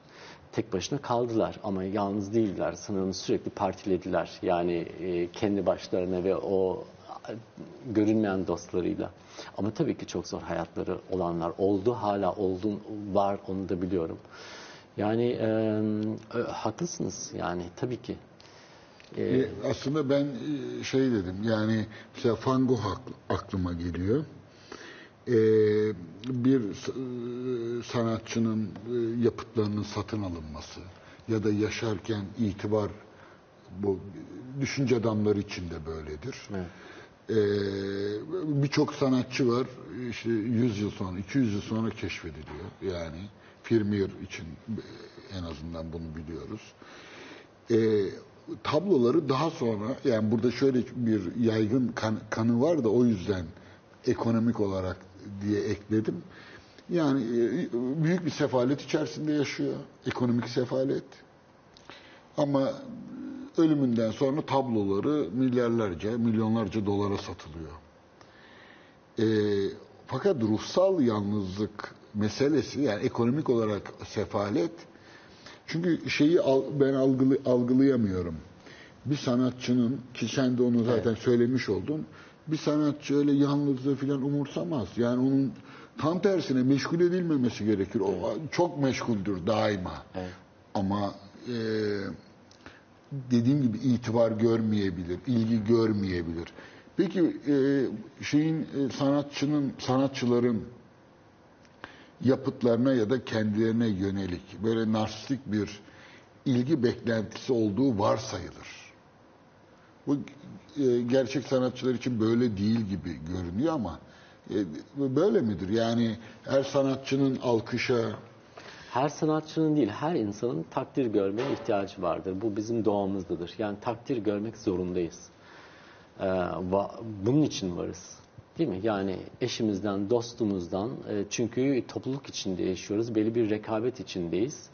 tek başına kaldılar ama yalnız değiller. Sanırım sürekli partilediler. Yani e, kendi başlarına ve o görünmeyen dostlarıyla. Ama tabii ki çok zor hayatları olanlar oldu. Hala oldu, var onu da biliyorum. Yani e, haklısınız yani tabii ki. E, aslında ben e, şey dedim yani mesela Van Gogh aklıma geliyor. E, bir e, sanatçının e, yapıtlarının satın alınması ya da yaşarken itibar bu düşünce adamları için de böyledir. Evet. Ee, birçok sanatçı var işte 100 yıl sonra 200 yıl sonra keşfediliyor yani Firmier için en azından bunu biliyoruz Ee, tabloları daha sonra yani burada şöyle bir yaygın kan- kanı var da o yüzden ekonomik olarak diye ekledim yani e, büyük bir sefalet içerisinde yaşıyor ekonomik sefalet Ama ölümünden sonra tabloları milyarlarca, milyonlarca dolara satılıyor. Ee, fakat ruhsal yalnızlık meselesi yani ekonomik olarak sefalet çünkü şeyi al- ben algılı, algılayamıyorum. Bir sanatçının ki sen de onu zaten söylemiş oldun. Bir sanatçı öyle yalnızlığı falan umursamaz. Yani onun tam tersine meşgul edilmemesi gerekir. O çok meşguldür daima. Ama e, dediğim gibi itibar görmeyebilir, ilgi görmeyebilir. Peki e, şeyin e, sanatçının sanatçıların yapıtlarına ya da kendilerine yönelik böyle narsistik bir ilgi beklentisi olduğu varsayılır. Bu e, gerçek sanatçılar için böyle değil gibi görünüyor ama e, böyle midir? Yani her sanatçının alkışa Her sanatçının değil, her insanın takdir görmeye ihtiyacı vardır. Bu bizim doğamızdadır. Yani takdir görmek zorundayız. Ee, bunun için varız. Değil mi? Yani eşimizden, dostumuzdan, e, çünkü topluluk içinde yaşıyoruz, belli bir rekabet içindeyiz.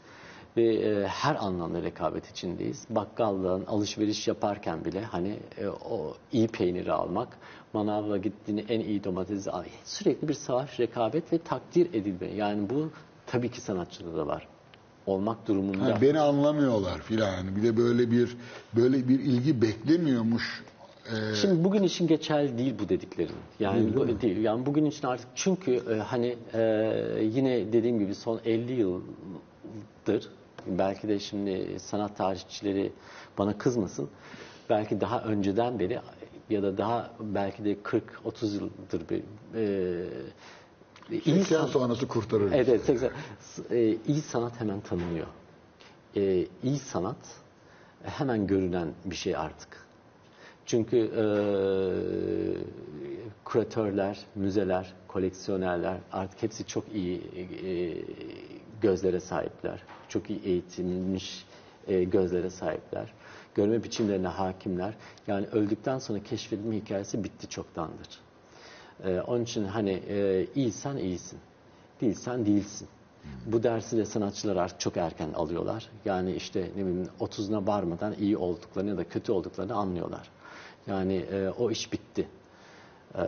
Ve e, her anlamda rekabet içindeyiz. Bakkaldan alışveriş yaparken bile hani e, o iyi peyniri almak, manavla gittiğini en iyi domatesi al. Sürekli bir savaş, rekabet ve takdir edilme. Yani bu tabii ki sanatçıda da var. Olmak durumunda. Ha, beni anlamıyorlar filan. Bir de böyle bir böyle bir ilgi beklemiyormuş. Ee, Şimdi bugün için geçerli değil bu dediklerin. Yani Değil, bu değil mi? değil. Yani bugün için artık çünkü e, hani e, yine dediğim gibi son 50 yıldır belki de şimdi sanat tarihçileri bana kızmasın. Belki daha önceden beri ya da daha belki de 40 30 yıldır bir e, iyi 80 san- sonrası kurtarır. Evet, evet 80. S- e, iyi sanat hemen tanınıyor. E, iyi sanat hemen görünen bir şey artık. Çünkü e, küratörler, müzeler, koleksiyonerler artık hepsi çok iyi e, gözlere sahipler. Çok iyi eğitilmiş e, gözlere sahipler. Görme biçimlerine hakimler. Yani öldükten sonra keşfedilme hikayesi bitti çoktandır. Ee, onun için hani e, iyisen iyisin, değilsen değilsin. Bu dersi de sanatçılar artık çok erken alıyorlar. Yani işte ne bileyim 30'una varmadan iyi olduklarını ya da kötü olduklarını anlıyorlar. Yani e, o iş bitti. Ee,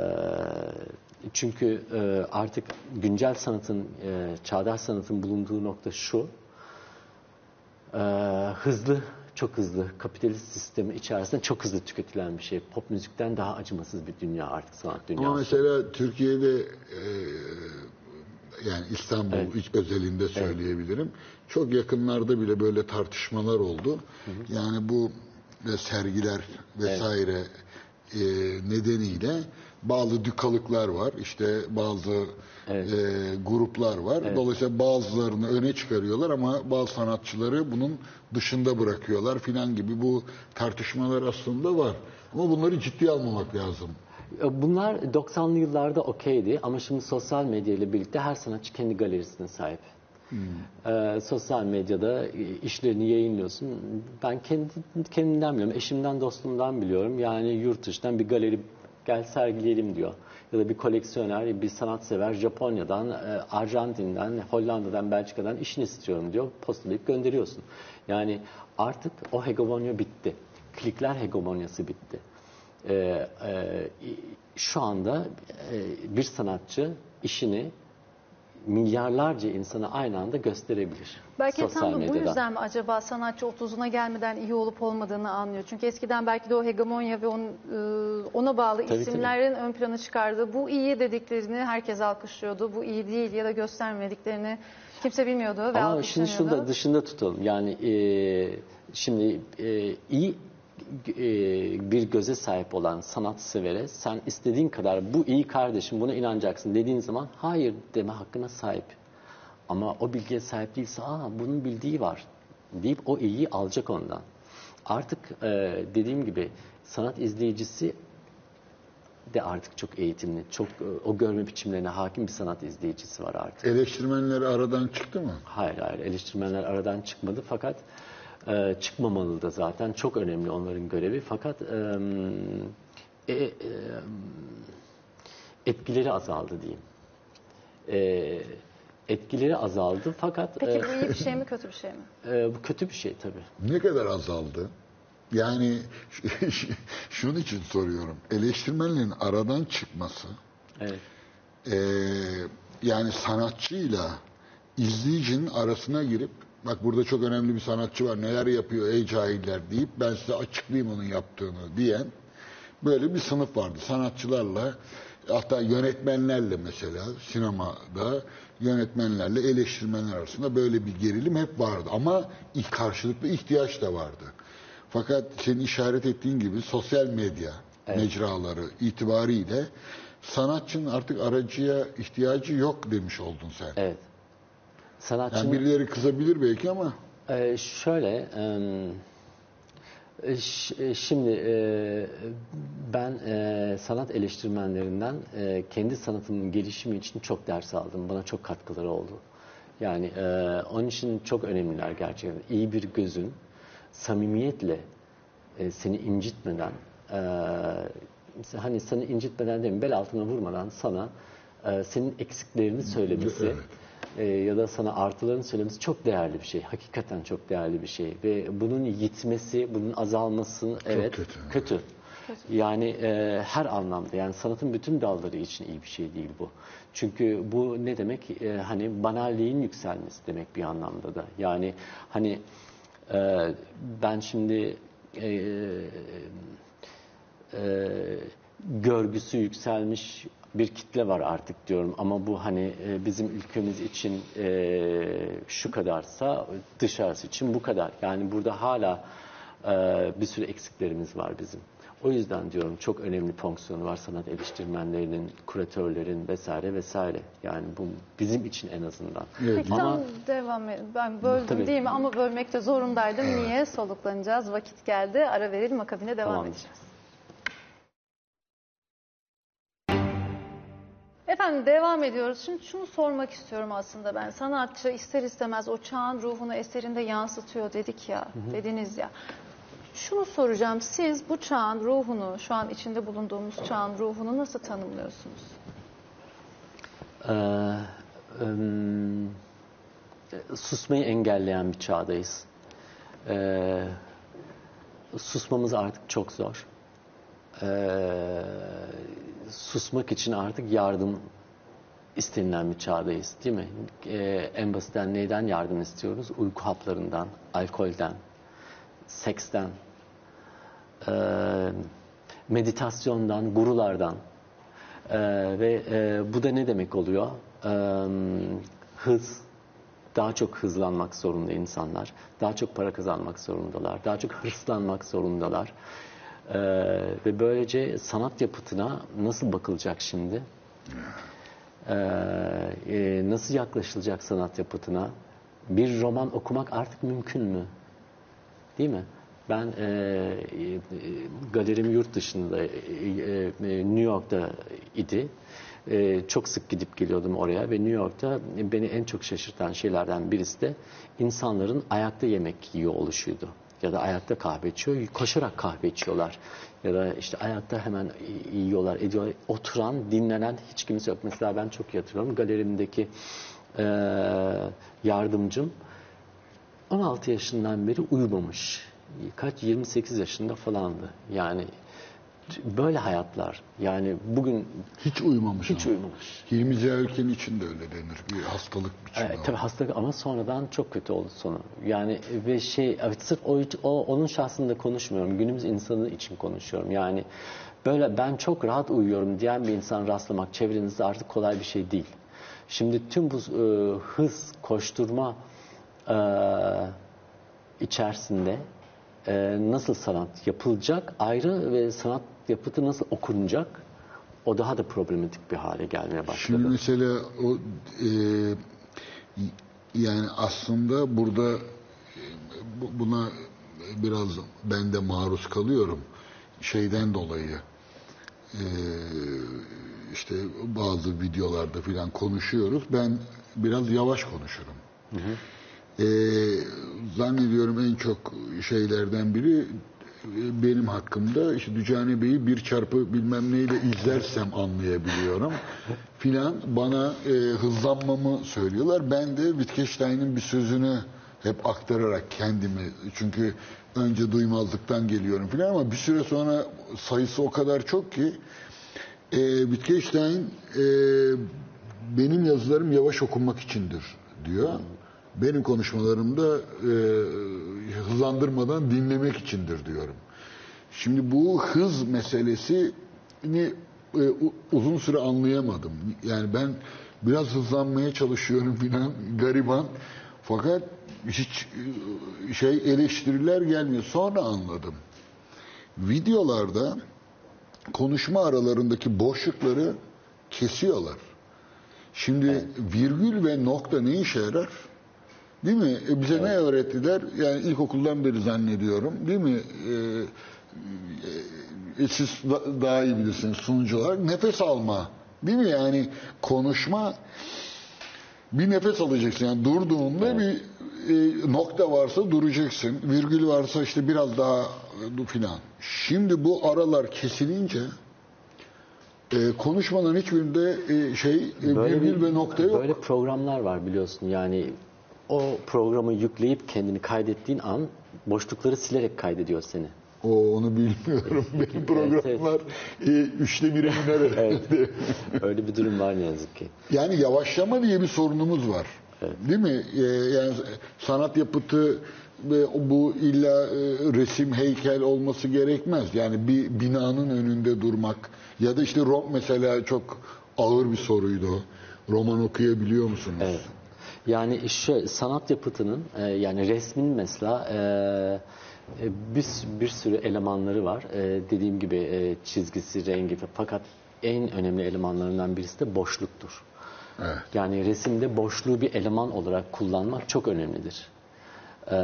çünkü e, artık güncel sanatın, e, çağdaş sanatın bulunduğu nokta şu. Ee, hızlı, çok hızlı, kapitalist sistemi içerisinde çok hızlı tüketilen bir şey. Pop müzikten daha acımasız bir dünya artık sanat dünyası. Ama mesela Türkiye'de e, yani İstanbul iç özelinde söyleyebilirim. Çok yakınlarda bile böyle tartışmalar oldu. Yani bu ve sergiler vesaire e, nedeniyle bazı dükalıklar var. İşte bazı e, gruplar var. Dolayısıyla bazılarını öne çıkarıyorlar ama bazı sanatçıları bunun dışında bırakıyorlar filan gibi bu tartışmalar aslında var. Ama bunları ciddiye almamak lazım. E, Bunlar 90'lı yıllarda okeydi ama şimdi sosyal medya ile birlikte her sanatçı kendi galerisine sahip. Ee, sosyal medyada e, işlerini yayınlıyorsun. Ben kendi, kendimden biliyorum, eşimden, dostumdan biliyorum. Yani yurt dışından bir galeri gel sergileyelim diyor. Ya da bir koleksiyoner, bir sanatsever Japonya'dan, e, Arjantin'den, Hollanda'dan, Belçika'dan işini istiyorum diyor. Postalayıp gönderiyorsun. Yani artık o hegemonya bitti. Klikler hegemonyası bitti. Ee, e, şu anda e, bir sanatçı işini milyarlarca insana aynı anda gösterebilir. Belki sosyal tam da bu medyada. yüzden mi acaba sanatçı 30'una gelmeden iyi olup olmadığını anlıyor? Çünkü eskiden belki de o hegemonya ve onun, e, ona bağlı Tabii, isimlerin ön plana çıkardığı bu iyi dediklerini herkes alkışlıyordu. Bu iyi değil ya da göstermediklerini kimse bilmiyordu ve Ama şimdi şunu da dışında tutalım. Yani e, şimdi e, iyi bir göze sahip olan sanatsever'e sen istediğin kadar bu iyi kardeşim buna inanacaksın dediğin zaman hayır deme hakkına sahip. Ama o bilgiye sahip değilse aa bunun bildiği var deyip o iyiyi alacak ondan. Artık e, dediğim gibi sanat izleyicisi de artık çok eğitimli, çok e, o görme biçimlerine hakim bir sanat izleyicisi var artık. Eleştirmenler aradan çıktı mı? Hayır hayır eleştirmenler aradan çıkmadı fakat e, çıkmamalı da zaten çok önemli onların görevi fakat e, e, e, etkileri azaldı diyeyim. E, Etkileri azaldı fakat Peki e, bu iyi bir şey mi kötü bir şey mi? e, bu kötü bir şey tabii. Ne kadar azaldı? Yani şunun için soruyorum. Eleştirmenlerin aradan çıkması Evet. eee, yani sanatçıyla izleyicinin arasına girip bak burada çok önemli bir sanatçı var neler yapıyor ey cahiller deyip ben size açıklayayım onun yaptığını diyen böyle bir sınıf vardı. Sanatçılarla hatta yönetmenlerle mesela sinemada yönetmenlerle eleştirmenler arasında böyle bir gerilim hep vardı. Ama karşılıklı ihtiyaç da vardı. Fakat senin işaret ettiğin gibi sosyal medya mecraları itibariyle sanatçının artık aracıya ihtiyacı yok demiş oldun sen. Evet. Sanatçının Yani birileri kızabilir belki ama Ee, şöyle, e, ş- e, şimdi e, ben e, sanat eleştirmenlerinden e, kendi sanatımın gelişimi için çok ders aldım. Bana çok katkıları oldu. Yani e, onun için çok önemliler gerçekten. İyi bir gözün samimiyetle e, seni incitmeden, e, hani seni incitmeden değil mi, bel altına vurmadan sana e, senin eksiklerini söylemesi Evet. E, ya da sana artılarını söylemesi çok değerli bir şey. Hakikaten çok değerli bir şey. Ve bunun yitmesi, bunun azalması evet kötü. kötü. Yani e, her anlamda yani sanatın bütün dalları için iyi bir şey değil bu. Çünkü bu ne demek? E, hani banalliğin yükselmesi demek bir anlamda da. Yani hani e, ben şimdi e, e, görgüsü yükselmiş bir kitle var artık diyorum ama bu hani e, bizim ülkemiz için e, şu kadarsa dışarısı için bu kadar. Yani burada hala e, bir sürü eksiklerimiz var bizim. O yüzden diyorum çok önemli fonksiyonu var sanat eleştirmenlerinin, kuratörlerin vesaire vesaire. Yani bu bizim için en azından. Evet. Peki Ama- tam devam et. Ben böldüm Tabii. değil mi? Ama bölmekte zorundaydım. Niye? Soluklanacağız. Vakit geldi. Ara verelim. Akabine devam Tamamdır. edeceğiz. Efendim devam ediyoruz. Şimdi şunu sormak istiyorum aslında ben. Sanatçı ister istemez o çağın ruhunu eserinde yansıtıyor dedik ya, dediniz ya. Şunu soracağım. Siz bu çağın ruhunu, şu an içinde bulunduğumuz çağın ruhunu nasıl tanımlıyorsunuz? Ee, ım, susmayı engelleyen bir çağdayız. Ee, susmamız artık çok zor. Ee, susmak için artık yardım istenilen bir çağdayız değil mi? Ee, en basitten neyden yardım istiyoruz? Uyku haplarından, alkolden, seksten, ee, meditasyondan, gurulardan. Ee, ve e, bu da ne demek oluyor? Ee, hız, daha çok hızlanmak zorunda insanlar. Daha çok para kazanmak zorundalar. Daha çok hırslanmak zorundalar. Ee, ve böylece sanat yapıtına nasıl bakılacak şimdi? Ee, e, nasıl yaklaşılacak sanat yapıtına? Bir roman okumak artık mümkün mü? Değil mi? Ben e, e, galerim yurt dışında, e, e, New York'ta idi. E, çok sık gidip geliyordum oraya ve New York'ta beni en çok şaşırtan şeylerden birisi de insanların ayakta yemek yiyor oluşuydu. Ya da ayakta kahve içiyor, koşarak kahve içiyorlar. Ya da işte ayakta hemen yiyorlar, ediyorlar. Oturan, dinlenen hiç kimse yok. Mesela ben çok iyi hatırlıyorum. Galerimdeki e, yardımcım 16 yaşından beri uyumamış. Kaç 28 yaşında falandı. Yani böyle hayatlar. Yani bugün hiç uyumamış. hiç ama. uyumamış. Hilmi Ziya Ülken için de öyle denir. Bir hastalık biçimi. O. tabii hastalık ama sonradan çok kötü oldu sonu. Yani ve şey evet, sırf o, o onun şahsında konuşmuyorum. Günümüz insanı için konuşuyorum. Yani böyle ben çok rahat uyuyorum diyen bir insan rastlamak çevrenizde artık kolay bir şey değil. Şimdi tüm bu e, hız, koşturma e, içerisinde e, nasıl sanat yapılacak ayrı ve sanat yapıtı nasıl okunacak o daha da problematik bir hale gelmeye başladı. Şimdi mesela o e, yani aslında burada e, bu- buna biraz ben de maruz kalıyorum şeyden dolayı e, işte bazı videolarda filan konuşuyoruz ben biraz yavaş konuşurum. E, zannediyorum en çok şeylerden biri benim hakkımda işte Dücane Bey'i bir çarpı bilmem neyle izlersem anlayabiliyorum filan bana e, hızlanmamı söylüyorlar. Ben de Wittgenstein'in bir sözünü hep aktararak kendimi çünkü önce duymazlıktan geliyorum filan ama bir süre sonra sayısı o kadar çok ki e, Wittgenstein e, benim yazılarım yavaş okunmak içindir diyor. Benim konuşmalarımda e, hızlandırmadan dinlemek içindir diyorum. Şimdi bu hız meselesini e, uzun süre anlayamadım. Yani ben biraz hızlanmaya çalışıyorum filan gariban. Fakat hiç e, şey eleştiriler gelmiyor. Sonra anladım. Videolarda konuşma aralarındaki boşlukları kesiyorlar. Şimdi virgül ve nokta ne işe yarar? Değil mi? E bize ne öğrettiler? Yani ilkokuldan beri zannediyorum. Değil mi? Ee, e, siz da- daha iyi bilirsiniz sunucu olarak. Nefes alma. Değil mi? Yani konuşma bir nefes alacaksın. Yani durduğunda bir e, nokta varsa duracaksın. Virgül varsa işte biraz daha e, filan. Şimdi bu aralar kesilince e, konuşmaların hiçbirinde e, şey e, virgül bir- ve nokta yok. Böyle programlar var biliyorsun. Yani o programı yükleyip kendini kaydettiğin an boşlukları silerek kaydediyor seni. O onu bilmiyorum. Benim programlar e, üçte bire iner herhalde. Öyle bir durum var ne yazık ki. Yani yavaşlama diye bir sorunumuz var. Değil mi? E, yani sanat yapıtı ve bu illa e, resim, heykel olması gerekmez. Yani bir binanın önünde durmak ya da işte rom mesela çok ağır bir soruydu. Roman okuyabiliyor musunuz? Evet. Yani şöyle sanat yapıtının e, yani resmin mesela e, e, bir, bir sürü elemanları var. E, dediğim gibi e, çizgisi, rengi fakat en önemli elemanlarından birisi de boşluktur. Evet. Yani resimde boşluğu bir eleman olarak kullanmak çok önemlidir. E,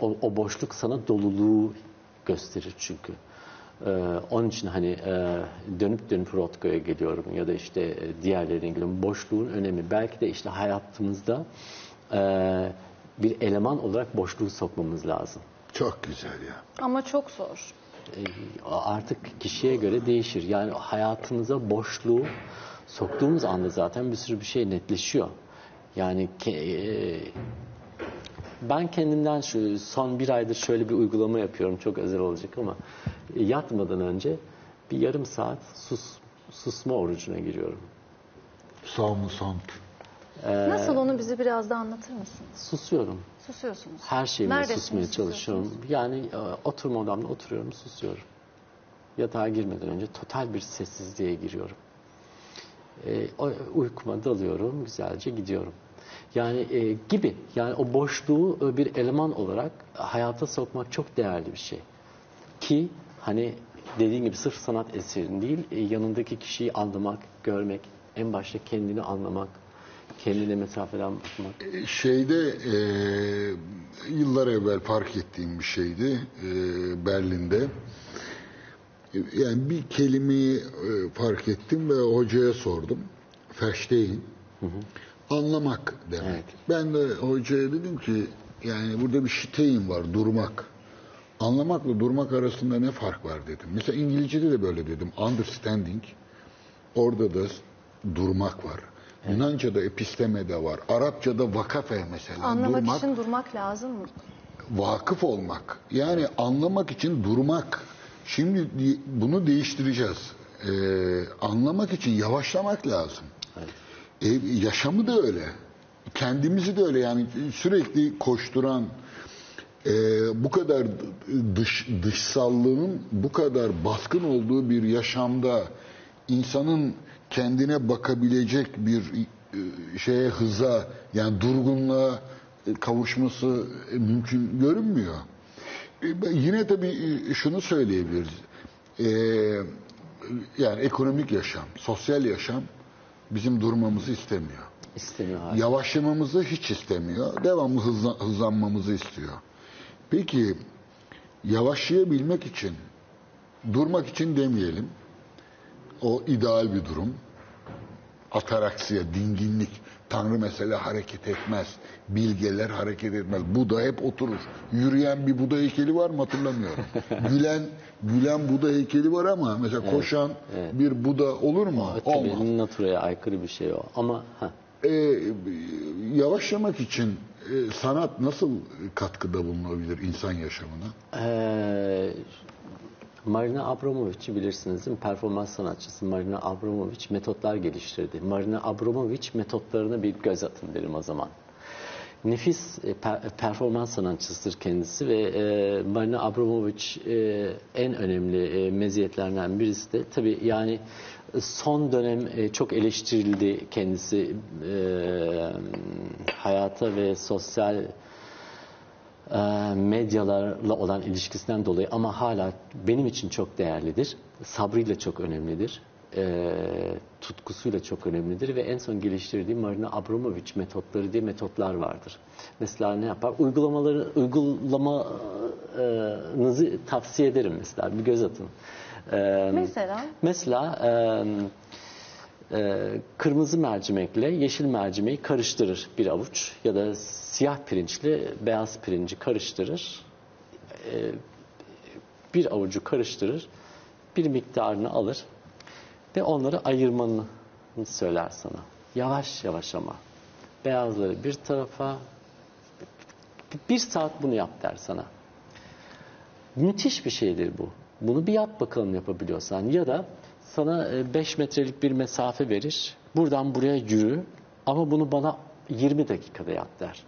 o, o boşluk sana doluluğu gösterir çünkü. E, onun için hani e, dönüp dönüp Rothko'ya geliyorum ya da işte e, diğerlerine geliyorum. Boşluğun önemi. Belki de işte hayatımızda e, bir eleman olarak boşluğu sokmamız lazım. Çok güzel ya. Ama çok zor. E, artık kişiye göre değişir. Yani hayatımıza boşluğu soktuğumuz anda zaten bir sürü bir şey netleşiyor. Yani ke- e, ben kendimden şu son bir aydır şöyle bir uygulama yapıyorum. Çok özel olacak ama e, yatmadan önce bir yarım saat sus susma orucuna giriyorum. Salmusant. Nasıl onu bize biraz da anlatır mısınız? Susuyorum. Susuyorsunuz. Her şeyimle Neredesiniz susmaya çalışıyorum. Yani e, oturma odamda oturuyorum, susuyorum. Yatağa girmeden önce total bir sessizliğe giriyorum. E, uykuma dalıyorum, güzelce gidiyorum. Yani e, gibi. Yani o boşluğu e, bir eleman olarak hayata sokmak çok değerli bir şey. Ki hani dediğim gibi sırf sanat eserin değil, e, yanındaki kişiyi anlamak, görmek, en başta kendini anlamak, kendine mesafeden bakmak. Şeyde e, yıllar evvel fark ettiğim bir şeydi e, Berlin'de. E, Yani bir kelimeyi e, fark ettim ve hocaya sordum. Verstehen. Anlamak demek. Evet. Ben de hocaya dedim ki yani burada bir Stein var, durmak. Anlamakla durmak arasında ne fark var dedim. Mesela İngilizce'de de böyle dedim. Understanding. Orada da durmak var. Yunanca'da episteme de var. Arapça'da vakafe mesela. Anlamak durmak, için durmak lazım mı? vakıf olmak. Yani anlamak için durmak. Şimdi di- bunu değiştireceğiz. Ee, anlamak için yavaşlamak lazım. E, yaşamı da öyle. Kendimizi de öyle yani sürekli koşturan e, bu kadar dış dışsallığın bu kadar baskın olduğu bir yaşamda insanın kendine bakabilecek bir e, şeye hıza yani durgunluğa e, kavuşması mümkün görünmüyor. E, Yine tabii e, şunu söyleyebiliriz. E, yani ekonomik yaşam, sosyal yaşam bizim durmamızı istemiyor. İstemiyor hala. Yavaşlamamızı hiç istemiyor. Devamlı hızla- hızlanmamızı istiyor. Peki yavaşlayabilmek için, durmak için demeyelim. O ideal bir durum. ataraksiya, dinginlik. Tanrı mesela hareket etmez. Bilgeler hareket etmez. Buda hep oturur. Yürüyen bir Buda heykeli var mı hatırlamıyorum. gülen gülen Buda heykeli var ama mesela koşan bir Buda olur mu? Olmaz. Tabii naturaya aykırı bir şey o. Ama ha, Ee, yavaşlamak için e, sanat nasıl katkıda bulunabilir insan yaşamına? Ee, Marina Abramovic'i bilirsiniz değil mi? Performans sanatçısı Marina Abramovic metotlar geliştirdi. Marina Abramovic metotlarına bir göz atın derim o zaman. Nefis e, per- performans sanatçısıdır kendisi ve e, Marina Abramovic e, en önemli e, meziyetlerinden birisi de tabii yani son dönem e, çok eleştirildi kendisi e, hayata ve sosyal e, medyalarla olan ilişkisinden dolayı ama hala benim için çok değerlidir. Sabrıyla çok önemlidir. E, tutkusuyla çok önemlidir ve en son geliştirdiği Marina Abramovic metotları diye metotlar vardır. Mesela ne yapar? Uygulamaları uygulamanızı tavsiye ederim mesela. Bir göz atın. E, Mesela? Mesela e, e, kırmızı mercimekle yeşil mercimeği karıştırır bir avuç ya da siyah pirinçle beyaz pirinci karıştırır. E, bir avucu karıştırır, bir miktarını alır ve onları ayırmanı söyler sana. Yavaş yavaş ama. Beyazları bir tarafa, bir saat bunu yap der sana. Müthiş bir şeydir bu. Bunu bir yap bakalım yapabiliyorsan. Ya da sana 5 metrelik bir mesafe verir. Buradan buraya yürü ama bunu bana 20 dakikada yap der.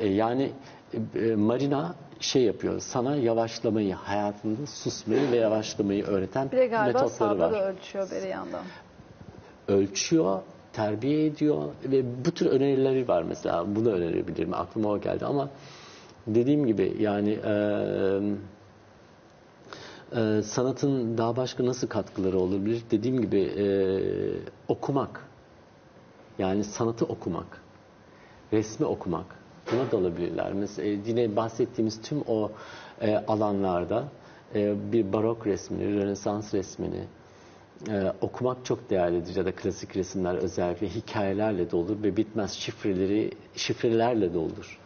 E, Yani e, Marina şey yapıyor. Sana yavaşlamayı, hayatında susmayı ve yavaşlamayı öğreten Bir de galiba metotları var. da ölçüyor bir yandan. Ölçüyor, terbiye ediyor ve bu tür önerileri var mesela. Bunu önerebilirim. Aklıma o geldi ama dediğim gibi yani eee ee, sanatın daha başka nasıl katkıları olabilir? Dediğim gibi e, okumak. Yani sanatı okumak. Resmi okumak. Buna dalabilirler. Mesela e, yine bahsettiğimiz tüm o e, alanlarda e, bir barok resmini, rönesans resmini e, okumak çok değerlidir. Ya da klasik resimler özellikle hikayelerle dolur ve bitmez şifreleri şifrelerle doldur.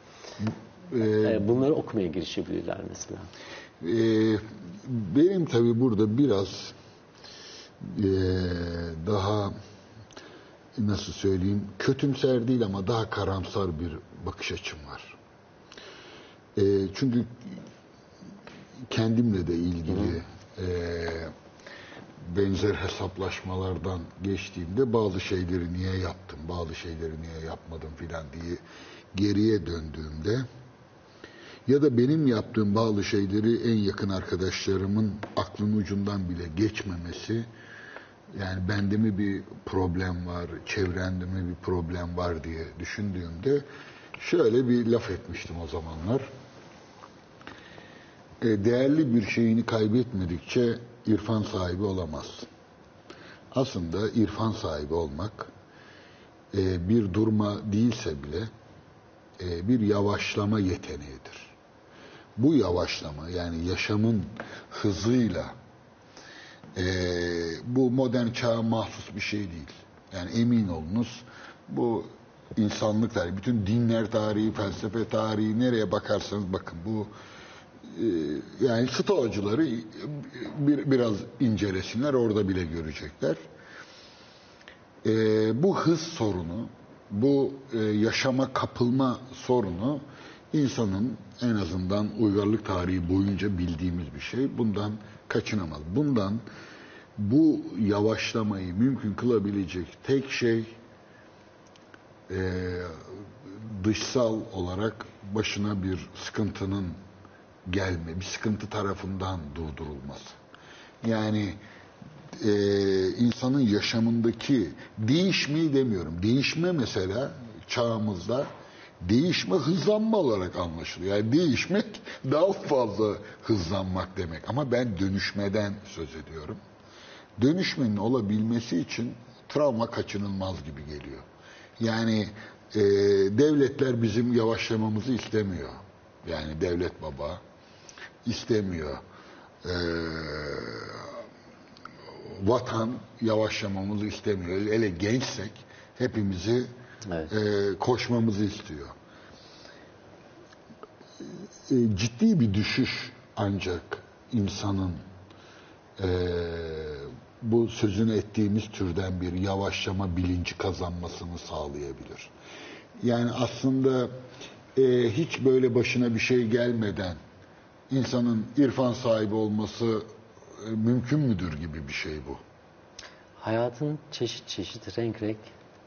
E, bunları okumaya girişebilirler mesela. Ee, benim tabii burada biraz ee, daha nasıl söyleyeyim kötümser değil ama daha karamsar bir bakış açım var. Ee, çünkü kendimle de ilgili ee, benzer hesaplaşmalardan geçtiğimde bazı şeyleri niye yaptım, bazı şeyleri niye yapmadım filan diye geriye döndüğümde ya da benim yaptığım bazı şeyleri en yakın arkadaşlarımın aklın ucundan bile geçmemesi yani bende mi bir problem var, çevremde mi bir problem var diye düşündüğümde şöyle bir laf etmiştim o zamanlar. E, değerli bir şeyini kaybetmedikçe irfan sahibi olamazsın. Aslında irfan sahibi olmak e, bir durma değilse bile e, bir yavaşlama yeteneğidir. Bu yavaşlama yani yaşamın hızıyla e, bu modern çağa mahsus bir şey değil. Yani emin olunuz bu insanlık tarihi, bütün dinler tarihi, felsefe tarihi nereye bakarsanız bakın bu e, yani stoacıları bir, biraz incelesinler orada bile görecekler. E, bu hız sorunu, bu e, yaşama kapılma sorunu insanın en azından uygarlık tarihi boyunca bildiğimiz bir şey. Bundan kaçınamaz. Bundan bu yavaşlamayı mümkün kılabilecek tek şey e, dışsal olarak başına bir sıkıntının gelme, bir sıkıntı tarafından durdurulması. Yani e, insanın yaşamındaki değişmeyi demiyorum. Değişme mesela çağımızda değişme hızlanma olarak anlaşılıyor. Yani değişmek daha fazla hızlanmak demek. Ama ben dönüşmeden söz ediyorum. Dönüşmenin olabilmesi için travma kaçınılmaz gibi geliyor. Yani e, devletler bizim yavaşlamamızı istemiyor. Yani devlet baba istemiyor. Ee, vatan yavaşlamamızı istemiyor. Hele gençsek hepimizi Evet. e, koşmamızı istiyor. E, ciddi bir düşüş ancak insanın e, bu sözünü ettiğimiz türden bir yavaşlama bilinci kazanmasını sağlayabilir. Yani aslında e, hiç böyle başına bir şey gelmeden insanın irfan sahibi olması e, mümkün müdür gibi bir şey bu. Hayatın çeşit çeşit renk renk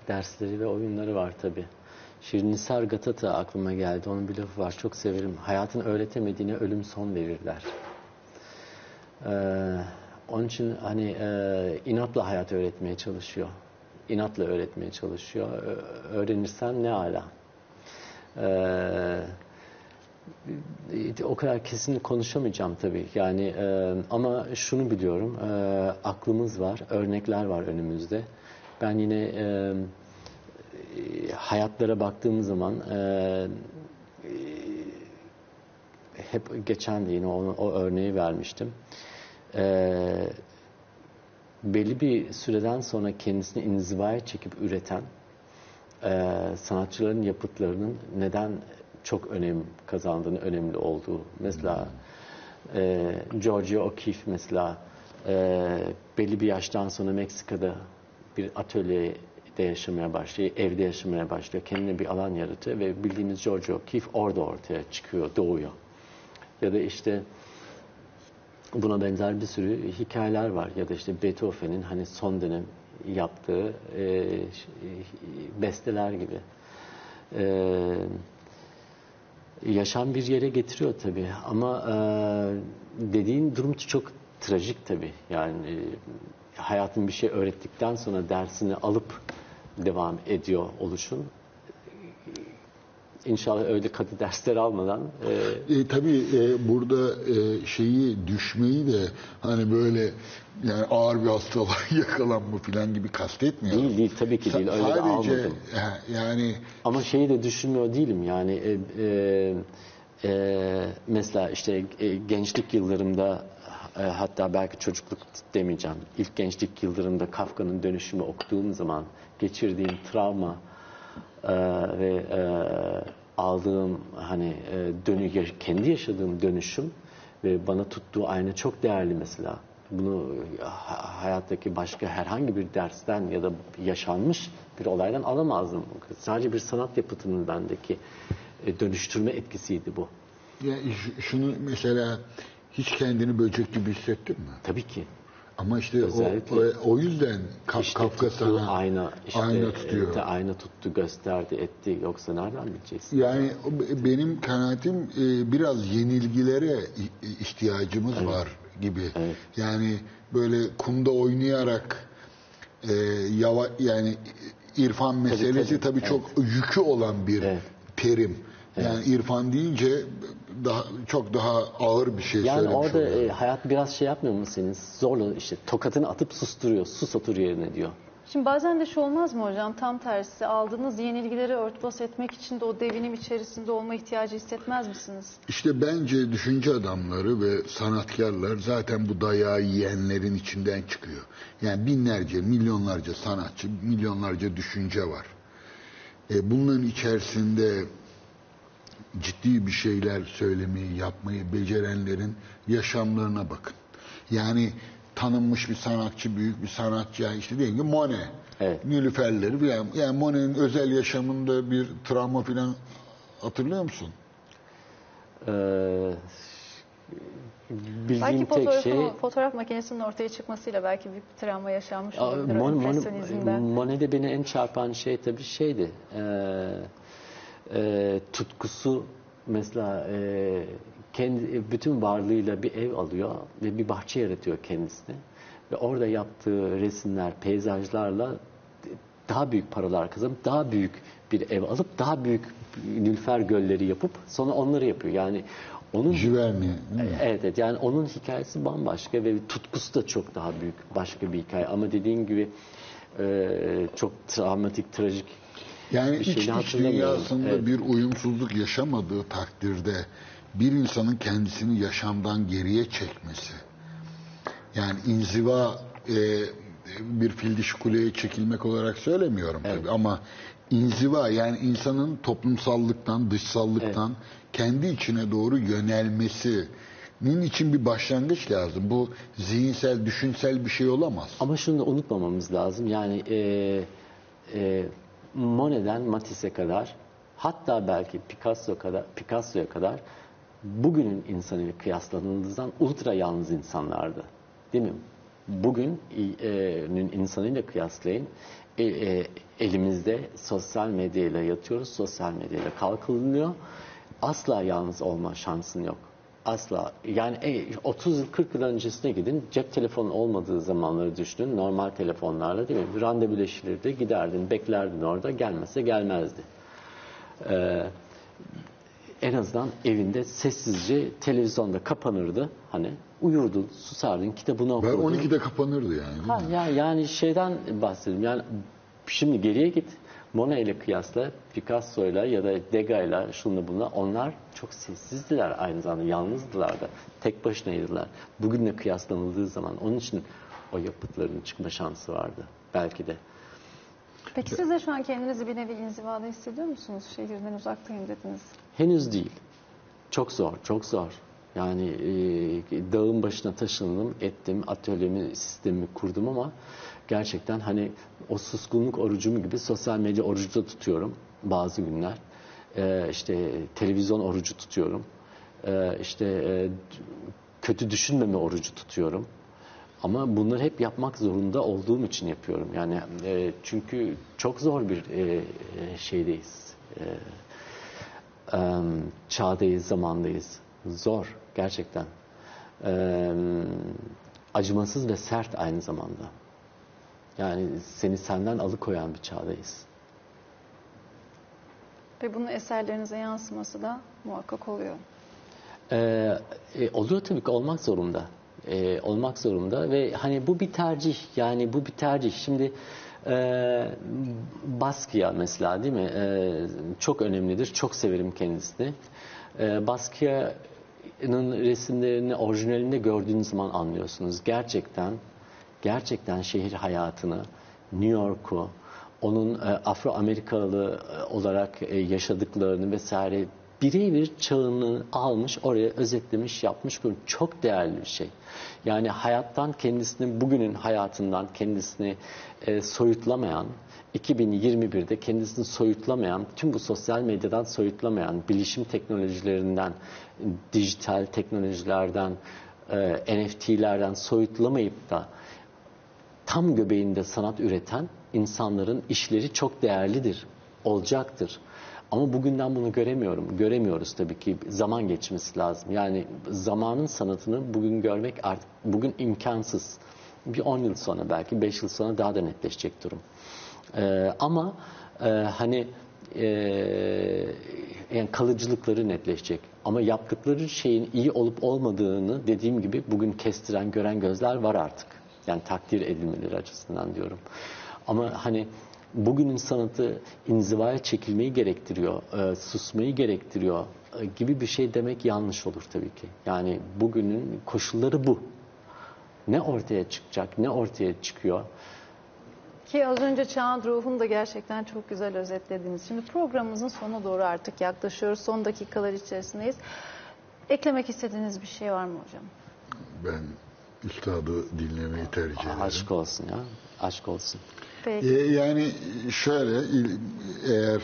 dersleri ve oyunları var tabi. Şirinisar Gatata aklıma geldi. Onun bir lafı var. Çok severim. Hayatın öğretemediğine ölüm son verirler. Ee, onun için hani e, inatla hayat öğretmeye çalışıyor. İnatla öğretmeye çalışıyor. Ö- öğrenirsen ne ala. Ee, o kadar kesin konuşamayacağım tabii. Yani e, ama şunu biliyorum. e, aklımız var, örnekler var önümüzde. Ben yine e, hayatlara baktığım zaman e, hep geçen de yine o, o örneği vermiştim. E, belli bir süreden sonra kendisini inzivaya çekip üreten e, sanatçıların yapıtlarının neden çok önem kazandığını, önemli olduğu. Mesela e, Georgia O'Keeffe mesela e, belli bir yaştan sonra Meksika'da bir atölyede yaşamaya başlıyor, evde yaşamaya başlıyor, kendine bir alan yaratıyor ve bildiğimiz Georgia O'Keeffe orada ortaya çıkıyor, doğuyor. Ya da işte buna benzer bir sürü hikayeler var ya da işte Beethoven'in hani son dönem yaptığı e, e, besteler gibi. E, yaşam bir yere getiriyor tabii ama e, dediğin durum çok trajik tabii. Yani e, hayatın bir şey öğrettikten sonra dersini alıp devam ediyor oluşun. İnşallah öyle katı dersler almadan e, E, tabii e, burada e, şeyi düşmeyi de hani böyle yani ağır bir hastalığa yakalanma falan gibi kastetmiyorum. değil değil tabii ki değil öyle de Sadece almadım. ha, yani Ama şeyi de düşünmüyor değilim yani e, e, e, mesela işte e, gençlik yıllarımda e, hatta belki çocukluk demeyeceğim ilk gençlik yıllarımda Kafka'nın dönüşümü okuduğum zaman geçirdiğim travma e, ve e, aldığım hani e, dönü kendi yaşadığım dönüşüm ve bana tuttuğu ayna çok değerli mesela. Bunu ha- hayattaki başka herhangi bir dersten ya da yaşanmış bir olaydan alamazdım. Sadece bir sanat yapıtının bendeki e, dönüştürme etkisiydi bu. ya şunu mesela hiç kendini böcek gibi hissettin mi? Tabii ki. Ama işte o, Özellikle- o, o yüzden Kaf, İşte Kafka sana ayna, işte, ayna tutuyor. e, ayna tuttu, gösterdi, etti. Yoksa nereden bileceksin? Yani benim kanaatim e, biraz yenilgilere ihtiyacımız var gibi. Evet. Yani böyle kumda oynayarak e, yava, yani irfan meselesi tabii, tabii, çok yükü olan bir Evet. terim. Yani irfan deyince daha çok daha ağır bir şey Yani söylemiş orada oluyorum. e, hayat biraz şey yapmıyor mu senin? Zorla işte tokatını atıp susturuyor. Sus otur yerine diyor. Şimdi bazen de şu olmaz mı hocam? Tam tersi aldığınız yenilgileri örtbas etmek için de o devinim içerisinde olma ihtiyacı hissetmez misiniz? İşte bence düşünce adamları ve sanatkarlar zaten bu dayağı yiyenlerin içinden çıkıyor. Yani binlerce, milyonlarca sanatçı, milyonlarca düşünce var. E, bunların içerisinde ciddi bir şeyler söylemeyi, yapmayı becerenlerin yaşamlarına bakın. Yani tanınmış bir sanatçı, büyük bir sanatçı, yani işte diyelim ki Monet, Evet. Nilüferleri, yani, yani Monet'in özel yaşamında bir travma falan hatırlıyor musun? Ee, bildiğim Belki tek şey fotoğraf makinesinin ortaya çıkmasıyla belki bir travma yaşanmış olabilir. o Mon- Mon- impresyonizmden. Monet'de beni en çarpan şey tabii şeydi. Ee, e, tutkusu mesela e, kendi bütün varlığıyla bir ev alıyor ve bir bahçe yaratıyor kendisine. Ve orada yaptığı resimler, peyzajlarla daha büyük paralar kazanıp daha büyük bir ev alıp daha büyük nilüfer gölleri yapıp sonra onları yapıyor. Yani onun Jiverni değil mi? Evet, evet yani onun hikayesi bambaşka ve tutkusu da çok daha büyük başka bir hikaye ama dediğin gibi e, çok travmatik, trajik Yani bir iç dış dünyasında Evet. bir uyumsuzluk yaşamadığı takdirde bir insanın kendisini yaşamdan geriye çekmesi, yani inziva e, bir fil dişi kuleye çekilmek olarak söylemiyorum tabii ama inziva yani insanın toplumsallıktan, dışsallıktan kendi içine doğru yönelmesinin için bir başlangıç lazım. Bu zihinsel, düşünsel bir şey olamaz. Ama şunu da unutmamamız lazım. Yani e, e, Monet'den Matisse'e kadar hatta belki Picasso kadar Picasso'ya kadar bugünün insanıyla kıyaslanıldığından ultra yalnız insanlardı. Değil mi? Bugünün insanıyla kıyaslayın. E, e, elimizde sosyal medyayla yatıyoruz, sosyal medyayla kalkılıyor. Asla yalnız olma şansın yok. Asla. Yani e, 30 yıl 40 yıl öncesine gidin. Cep telefonu olmadığı zamanları düşünün. Normal telefonlarla değil mi? Randevuleşilirdi. Giderdin, beklerdin orada. Gelmese gelmezdi. Ee, en azından evinde sessizce televizyonda kapanırdı. Hani uyurdun, susardın, kitabını okurdun. 12'de kapanırdı yani. Ha, ya, yani şeyden bahsedeyim. Yani şimdi geriye git. Monet ile kıyasla Picasso'yla ya da Degas'la şunla bunla onlar çok sessizdiler aynı zamanda. Yalnızdılar da. Tek başınaydılar. Bugünle kıyaslanıldığı zaman onun için o yapıtların çıkma şansı vardı. Belki de. Peki siz de şu an kendinizi bir nevi inzivada hissediyor musunuz? Şehirden uzaktayım dediniz. Henüz değil. Çok zor, çok zor. Yani e, dağın başına taşındım, ettim, atölyemi, sistemimi kurdum ama gerçekten hani o suskunluk orucumu gibi sosyal medya orucu da tutuyorum bazı günler. E, işte televizyon orucu tutuyorum. E, işte e, kötü düşünmeme orucu tutuyorum. Ama bunları hep yapmak zorunda olduğum için yapıyorum. Yani e, çünkü çok zor bir e, e, şeydeyiz. E, e, çağdayız, zamandayız. Zor gerçekten. E, acımasız ve sert aynı zamanda. Yani seni senden alıkoyan bir çağdayız. Ve bunun eserlerinize yansıması da muhakkak oluyor. Ee, e, oluyor tabii ki olmak zorunda. Ee, olmak zorunda ve hani bu bir tercih yani bu bir tercih. Şimdi e, Basquiat mesela değil mi? E, çok önemlidir. Çok severim kendisini. E, Basquiat'ın resimlerini orijinalinde gördüğünüz zaman anlıyorsunuz. Gerçekten gerçekten şehir hayatını, New York'u, onun e, Afro-Amerikalı e, olarak e, yaşadıklarını vesaire birebir çağını almış, oraya özetlemiş, yapmış. Bu çok değerli bir şey. Yani hayattan kendisini, bugünün hayatından kendisini soyutlamayan, 2021'de kendisini soyutlamayan, tüm bu sosyal medyadan soyutlamayan, bilişim teknolojilerinden, dijital teknolojilerden, NFT'lerden soyutlamayıp da tam göbeğinde sanat üreten insanların işleri çok değerlidir, olacaktır. Ama bugünden bunu göremiyorum. Göremiyoruz tabii ki. Zaman geçmesi lazım. Yani zamanın sanatını bugün görmek artık bugün imkansız. Bir 10 yıl sonra belki 5 yıl sonra daha da netleşecek durum. Ee, ama e, hani e, yani kalıcılıkları netleşecek. Ama yaptıkları şeyin iyi olup olmadığını dediğim gibi bugün kestiren, gören gözler var artık. Yani takdir edilmeleri açısından diyorum. Ama hani bugünün sanatı inzivaya çekilmeyi gerektiriyor, e, susmayı gerektiriyor e, gibi bir şey demek yanlış olur tabii ki. Yani bugünün koşulları bu. Ne ortaya çıkacak, ne ortaya çıkıyor? Ki az önce çağın ruhunu da gerçekten çok güzel özetlediniz. Şimdi programımızın sonuna doğru artık yaklaşıyoruz. Son dakikalar içerisindeyiz. Eklemek istediğiniz bir şey var mı hocam? Ben üstadı dinlemeyi tercih ederim. Aşk olsun ya, aşk olsun. Peki. Ee, yani şöyle eğer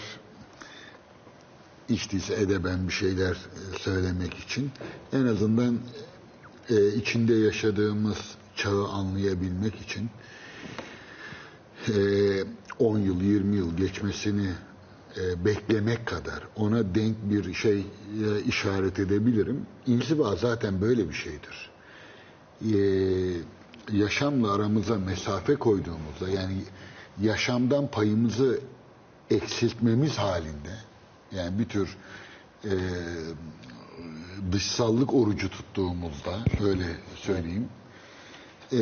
hiç değilse edeben bir şeyler e, söylemek için en azından e, içinde yaşadığımız çağı anlayabilmek için e, 10 yıl 20 yıl geçmesini e, beklemek kadar ona denk bir şey e, işaret edebilirim. İnziva zaten böyle bir şeydir. E, yaşamla aramıza mesafe koyduğumuzda yani yaşamdan payımızı eksiltmemiz halinde yani bir tür e, dışsallık orucu tuttuğumuzda öyle söyleyeyim e,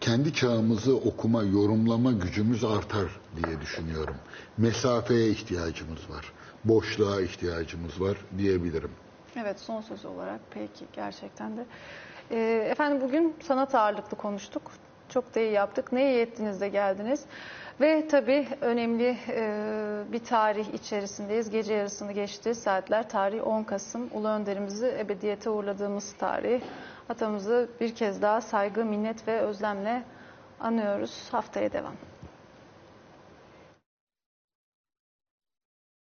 kendi çağımızı okuma, yorumlama gücümüz artar diye düşünüyorum. Mesafeye ihtiyacımız var. Boşluğa ihtiyacımız var diyebilirim. Evet son söz olarak peki gerçekten de Ee, efendim bugün sanat ağırlıklı konuştuk. Çok da iyi yaptık. Ne iyi ettiniz de geldiniz. Ve tabii önemli e, bir tarih içerisindeyiz. Gece yarısını geçti saatler. Tarih 10 Kasım. Ulu Önderimizi ebediyete uğurladığımız tarih. Atamızı bir kez daha saygı, minnet ve özlemle anıyoruz. Haftaya devam.